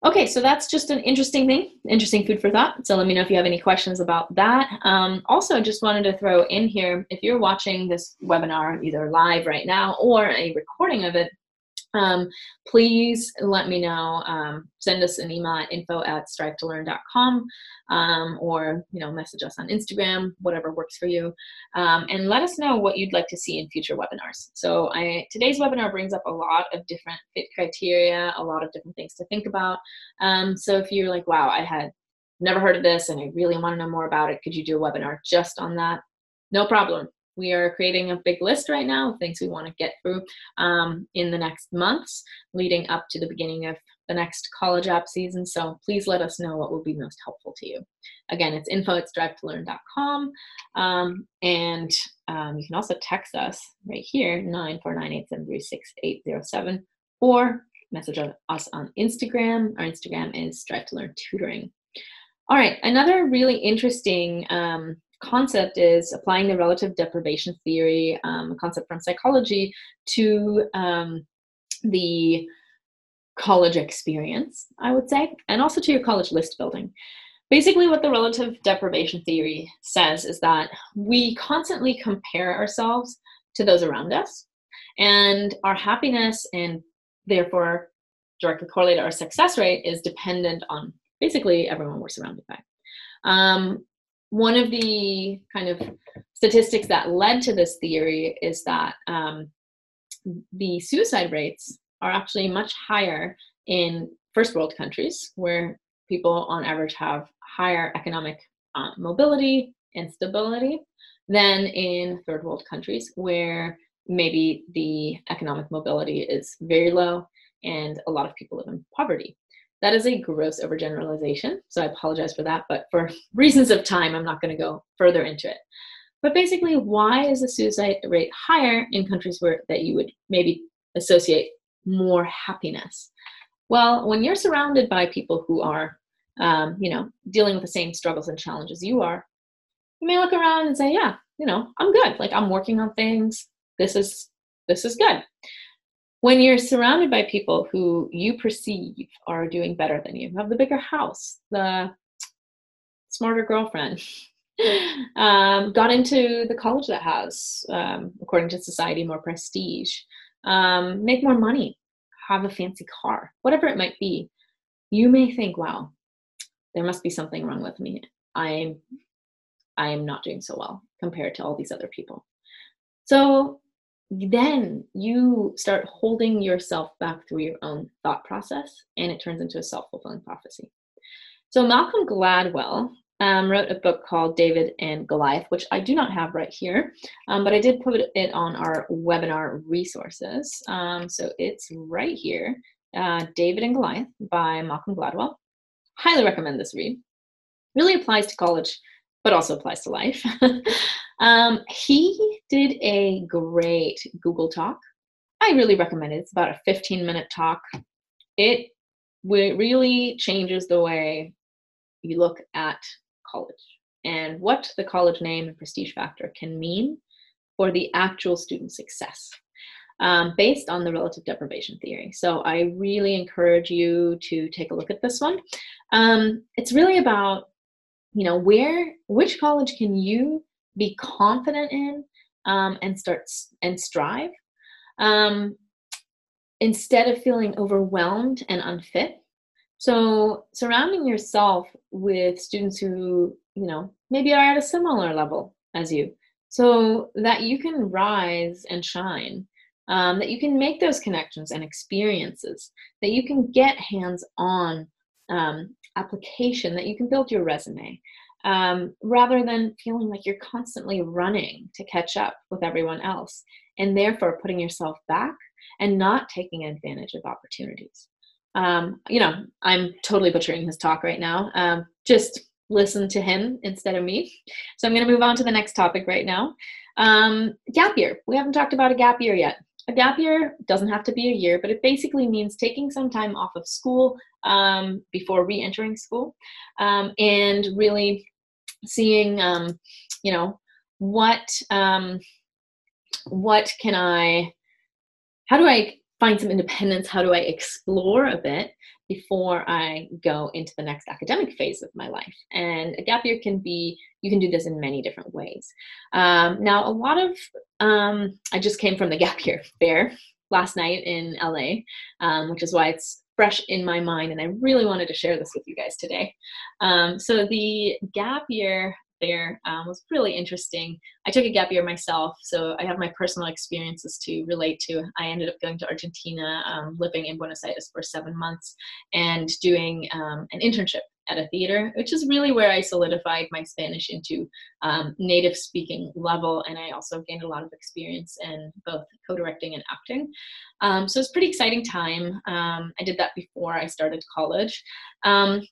Okay, so that's just an interesting thing, interesting food for thought. So let me know if you have any questions about that. Um, also, just wanted to throw in here, if you're watching this webinar either live right now or a recording of it, um, please let me know. Um, send us an email at info at strive2learn.com um, or you know message us on Instagram, whatever works for you, um, and let us know what you'd like to see in future webinars. So I, today's webinar brings up a lot of different fit criteria, a lot of different things to think about. Um, so if you're like, wow, I had never heard of this and I really want to know more about it, could you do a webinar just on that? No problem we are creating a big list right now of things we want to get through um, in the next months leading up to the beginning of the next college app season. So please let us know what will be most helpful to you. Again, it's info at strive2learn.com. Um, and um, you can also text us right here, 94987368807, or message us on Instagram. Our Instagram is strive to learn tutoring. All right, another really interesting um, concept is applying the relative deprivation theory, um, concept from psychology, to um, the college experience, I would say, and also to your college list building. Basically, what the relative deprivation theory says is that we constantly compare ourselves to those around us, and our happiness and therefore directly correlated our success rate is dependent on basically everyone we're surrounded by. Um, one of the kind of statistics that led to this theory is that um, the suicide rates are actually much higher in first world countries where people on average have higher economic uh, mobility and stability than in third world countries where maybe the economic mobility is very low and a lot of people live in poverty. That is a gross overgeneralization, so I apologize for that, but for reasons of time, I'm not going to go further into it. But basically, why is the suicide rate higher in countries where that you would maybe associate more happiness? Well, when you're surrounded by people who are, um, you know, dealing with the same struggles and challenges you are, you may look around and say, "Yeah, you know, I'm good. Like I'm working on things. This is this is good." When you're surrounded by people who you perceive are doing better than you, have the bigger house, the smarter girlfriend, um, got into the college that has, um, according to society, more prestige, um, make more money, have a fancy car, whatever it might be, you may think, wow, there must be something wrong with me. I'm I am not doing so well compared to all these other people. So then you start holding yourself back through your own thought process and it turns into a self-fulfilling prophecy. So malcolm gladwell um, wrote a book called david and goliath which i do not have right here um, but i did put it on our webinar resources. Um, so it's right here uh, david and goliath by malcolm gladwell. Highly recommend this read. Really applies to college, but also applies to life. um, he did a great Google Talk. I really recommend it. It's about a 15 minute talk. It really changes the way you look at college and what the college name and prestige factor can mean for the actual student success um, based on the relative deprivation theory. So I really encourage you to take a look at this one. Um, it's really about, you know, where, which college can you be confident in um, and start and strive. Um, instead of feeling overwhelmed and unfit. So surrounding yourself with students who, you know, maybe are at a similar level as you. So that you can rise and shine. Um, that you can make those connections and experiences, that you can get hands on um, application, that you can build your resume, um, rather than feeling like you're constantly running to catch up with everyone else and therefore putting yourself back and not taking advantage of opportunities. Um, you know, I'm totally butchering his talk right now. Um, just listen to him instead of me. So I'm going to move on to the next topic right now. Um, gap year. We haven't talked about a gap year yet. A gap year doesn't have to be a year, but it basically means taking some time off of school um, before re entering school um, and really seeing, um, you know, what um, what can I, how do I find some independence? How do I explore a bit before I go into the next academic phase of my life. And a gap year can be, you can do this in many different ways. Um, now, a lot of, um, I just came from the gap year fair last night in LA, um, which is why it's fresh in my mind. And I really wanted to share this with you guys today. Um, so, the gap year there um, was really interesting. I took a gap year myself, so I have my personal experiences to relate to. I ended up going to Argentina, um, living in Buenos Aires for seven months, and doing um, an internship at a theater, which is really where I solidified my Spanish into um, native speaking level. And I also gained a lot of experience in both co directing and acting. Um, so it's pretty exciting time. Um, I did that before I started college. Um,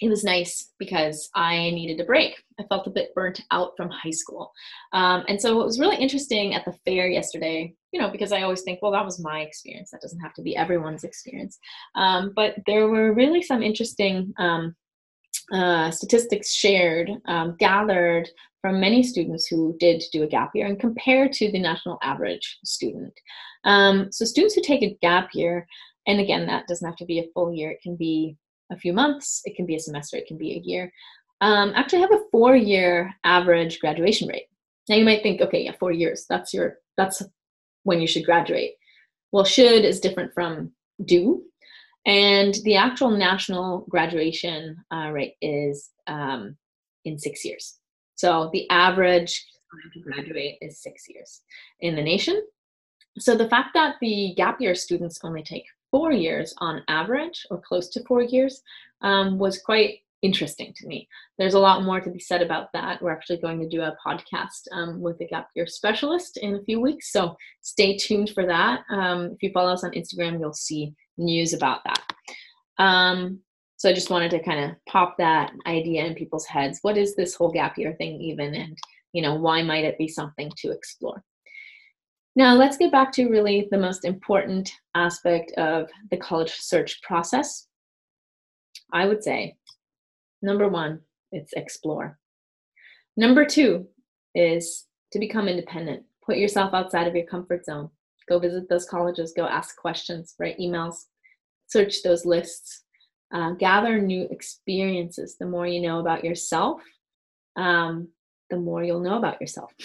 it was nice because I needed a break. I felt a bit burnt out from high school. Um, and so it was really interesting at the fair yesterday, you know, because I always think, well, that was my experience. That doesn't have to be everyone's experience. Um, but there were really some interesting um, uh, statistics shared, um, gathered from many students who did do a gap year and compared to the national average student. Um, so students who take a gap year, and again, that doesn't have to be a full year, it can be a few months, it can be a semester, it can be a year, um, actually have a four year average graduation rate. Now you might think, okay, yeah, four years, that's your that's when you should graduate. Well, should is different from do. And the actual national graduation uh, rate is um, in six years. So the average time to graduate is six years in the nation. So the fact that the gap year students only take four years on average, or close to four years, um, was quite interesting to me. There's a lot more to be said about that. We're actually going to do a podcast um, with a gap year specialist in a few weeks, so stay tuned for that. Um, if you follow us on Instagram, you'll see news about that. Um, so I just wanted to kind of pop that idea in people's heads. What is this whole gap year thing even, and you know why might it be something to explore? Now, let's get back to really the most important aspect of the college search process. I would say number one, it's explore. Number two is to become independent. Put yourself outside of your comfort zone. Go visit those colleges, go ask questions, write emails, search those lists, uh, gather new experiences. The more you know about yourself, um, the more you'll know about yourself.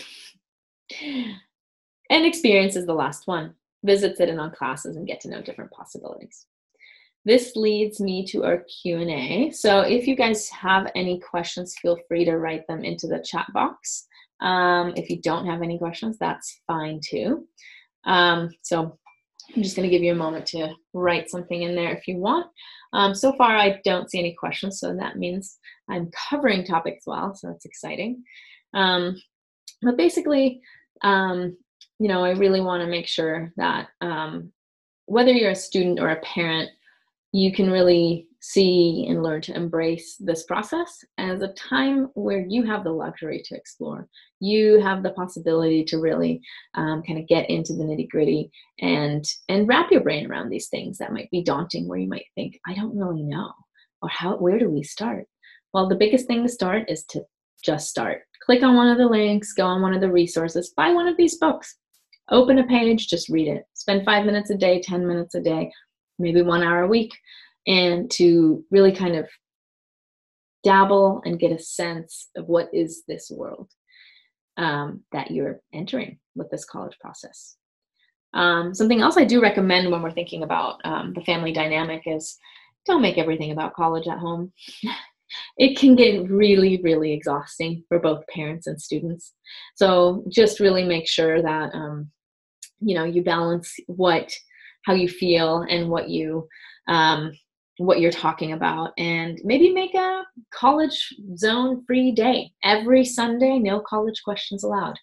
And experience is the last one. Visit sit in on classes and get to know different possibilities. This leads me to our Q&A. So if you guys have any questions, feel free to write them into the chat box. Um, if you don't have any questions, that's fine too. Um, so I'm just going to give you a moment to write something in there if you want. Um, so far, I don't see any questions, so that means I'm covering topics well, so that's exciting. Um, but basically, um, you know, I really want to make sure that um, whether you're a student or a parent, you can really see and learn to embrace this process as a time where you have the luxury to explore. You have the possibility to really um, kind of get into the nitty gritty and and wrap your brain around these things that might be daunting, where you might think, I don't really know, or how where do we start? Well, the biggest thing to start is to just start. Click on one of the links, go on one of the resources, buy one of these books. Open a page, just read it. Spend five minutes a day, 10 minutes a day, maybe one hour a week and to really kind of dabble and get a sense of what is this world um, that you're entering with this college process. Um, something else I do recommend when we're thinking about um, the family dynamic is don't make everything about college at home. it can get really, really exhausting for both parents and students. So just really make sure that um, you know you balance what how you feel and what you um, what you're talking about and maybe make a college zone free day. Every sunday no college questions allowed.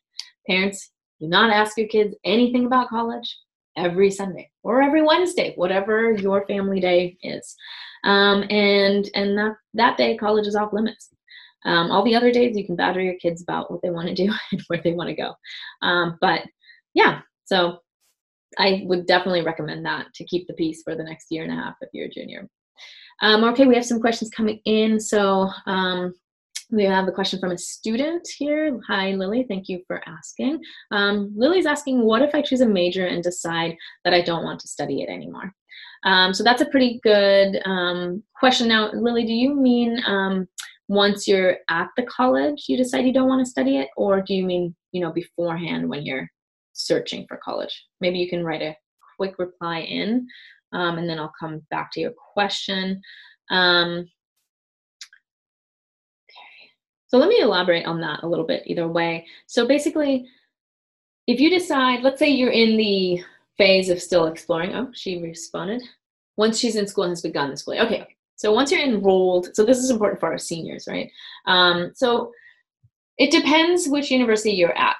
Parents do not ask your kids anything about college every sunday or every wednesday whatever your family day is. Um, and and that, that day college is off limits. Um, all the other days you can badger your kids about what they want to do and where they want to go. Um, but yeah so I would definitely recommend that to keep the peace for the next year and a half if you're a junior. Um, okay, we have some questions coming in. So um, we have a question from a student here. Hi, Lily. Thank you for asking. Um, Lily's asking, what if I choose a major and decide that I don't want to study it anymore? Um, so that's a pretty good um, question. Now, Lily, do you mean um, once you're at the college, you decide you don't want to study it, or do you mean you know beforehand when you're searching for college? Maybe you can write a quick reply in um, and then I'll come back to your question. Um, okay, so let me elaborate on that a little bit either way. So basically, if you decide, let's say you're in the phase of still exploring. Oh, she responded. Once she's in school and has begun the school. Okay, okay. So once you're enrolled, so this is important for our seniors, right? Um, so it depends which university you're at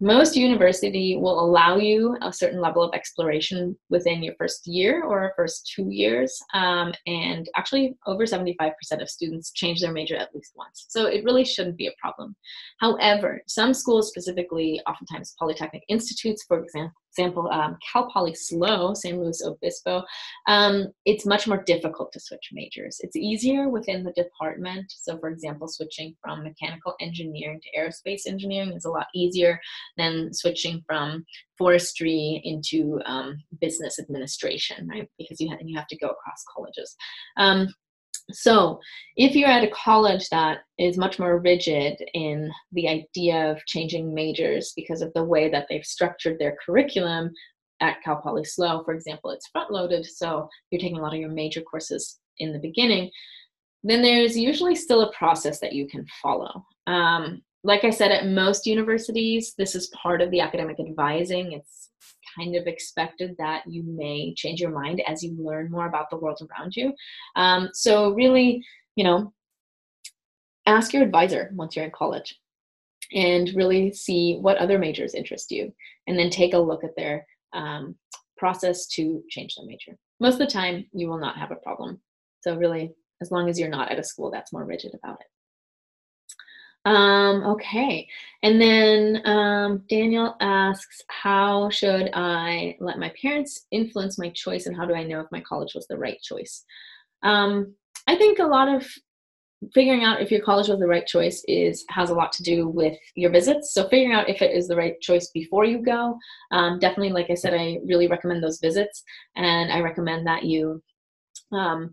most university will allow you a certain level of exploration within your first year or first two years um, and actually over 75% of students change their major at least once so it really shouldn't be a problem. However some schools specifically oftentimes polytechnic institutes for example example, um, Cal Poly SLO, San Luis Obispo, um, it's much more difficult to switch majors. It's easier within the department. So, for example, switching from mechanical engineering to aerospace engineering is a lot easier than switching from forestry into um, business administration, right? Because you, ha- you have to go across colleges. So, if you're at a college that is much more rigid in the idea of changing majors because of the way that they've structured their curriculum at Cal Poly SLO, for example, it's front loaded, so you're taking a lot of your major courses in the beginning, then there's usually still a process that you can follow. Um, like I said, at most universities, this is part of the academic advising. It's kind of expected that you may change your mind as you learn more about the world around you. Um, so, really, you know, ask your advisor once you're in college and really see what other majors interest you, and then take a look at their um, process to change the major. Most of the time, you will not have a problem. So, really, as long as you're not at a school that's more rigid about it. Um, okay. And then um, Daniel asks, how should I let my parents influence my choice and how do I know if my college was the right choice? Um, I think a lot of figuring out if your college was the right choice is has a lot to do with your visits so figuring out if it is the right choice before you go um, definitely like i said i really recommend those visits and i recommend that you um,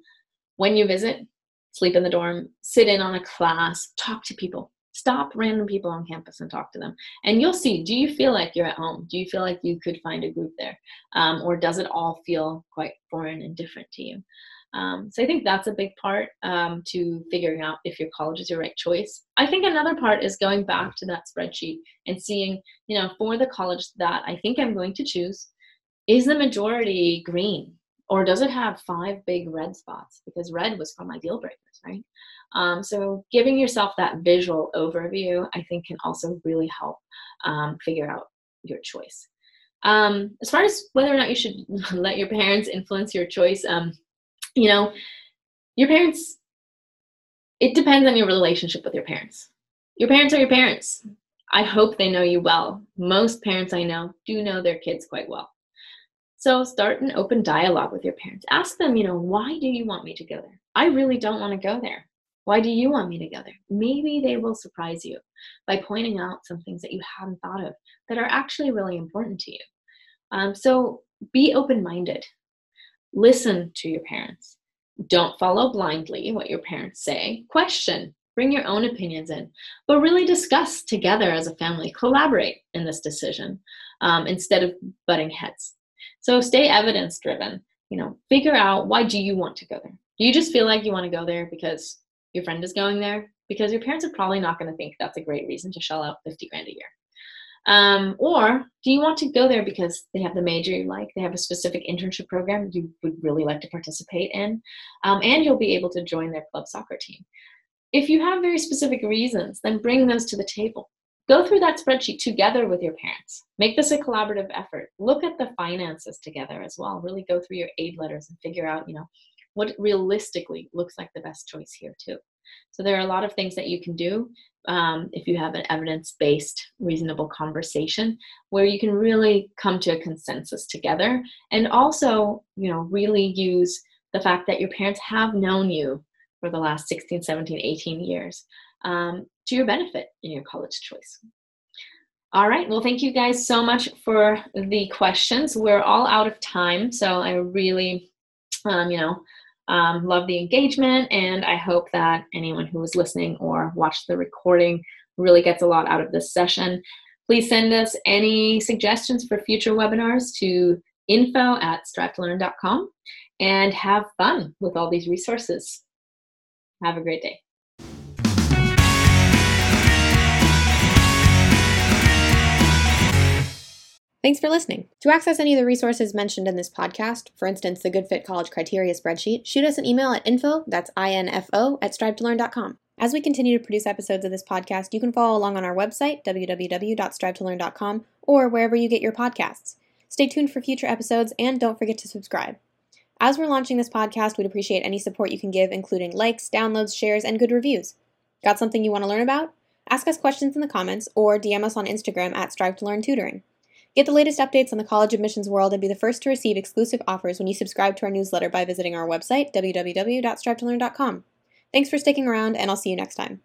when you visit sleep in the dorm sit in on a class talk to people stop random people on campus and talk to them. And you'll see do you feel like you're at home? Do you feel like you could find a group there? Um, or does it all feel quite foreign and different to you? Um, so i think that's a big part um, to figuring out if your college is your right choice. I think another part is going back to that spreadsheet and seeing you know for the college that i think i'm going to choose is the majority green or does it have five big red spots because red was for my deal breakers right um, so giving yourself that visual overview, I think, can also really help um, figure out your choice. Um, as far as whether or not you should let your parents influence your choice, um, you know, your parents, it depends on your relationship with your parents. Your parents are your parents. I hope they know you well. Most parents I know do know their kids quite well. So start an open dialogue with your parents. Ask them, you know, why do you want me to go there? I really don't want to go there. Why do you want me to go there? Maybe they will surprise you by pointing out some things that you hadn't thought of that are actually really important to you. Um, so be open minded. Listen to your parents. Don't follow blindly what your parents say. Question. Bring your own opinions in, but really discuss together as a family. Collaborate in this decision um, instead of butting heads. So stay evidence driven. You know, figure out why do you want to go there? Do you just feel like you want to go there because your friend is going there? Because your parents are probably not going to think that's a great reason to shell out 50 grand a year. Um, or do you want to go there because they have the major you like, they have a specific internship program you would really like to participate in, um, and you'll be able to join their club soccer team? If you have very specific reasons, then bring those to the table. Go through that spreadsheet together with your parents. Make this a collaborative effort. Look at the finances together as well. Really go through your aid letters and figure out, you know, what realistically looks like the best choice here too. So there are a lot of things that you can do um, if you have an evidence-based, reasonable conversation where you can really come to a consensus together, and also, you know, really use the fact that your parents have known you for the last 16, 17, 18 years um, to your benefit in your college choice. All right. Well, thank you guys so much for the questions. We're all out of time, so I really, um, you know, um, love the engagement, and I hope that anyone who was listening or watched the recording really gets a lot out of this session. Please send us any suggestions for future webinars to info at strivetolearn.com and have fun with all these resources. Have a great day. Thanks for listening. To access any of the resources mentioned in this podcast, for instance, the Good Fit College Criteria spreadsheet, shoot us an email at info, that's I-N-F-O, at strivetolearn.com. As we continue to produce episodes of this podcast, you can follow along on our website, www.strivetolearn.com, or wherever you get your podcasts. Stay tuned for future episodes, and don't forget to subscribe. As we're launching this podcast, we'd appreciate any support you can give, including likes, downloads, shares, and good reviews. Got something you want to learn about? Ask us questions in the comments or DM us on Instagram at Strive to Learn Tutoring. Get the latest updates on the college admissions world and be the first to receive exclusive offers when you subscribe to our newsletter by visiting our website, www.strivetolearn.com. Thanks for sticking around, and I'll see you next time.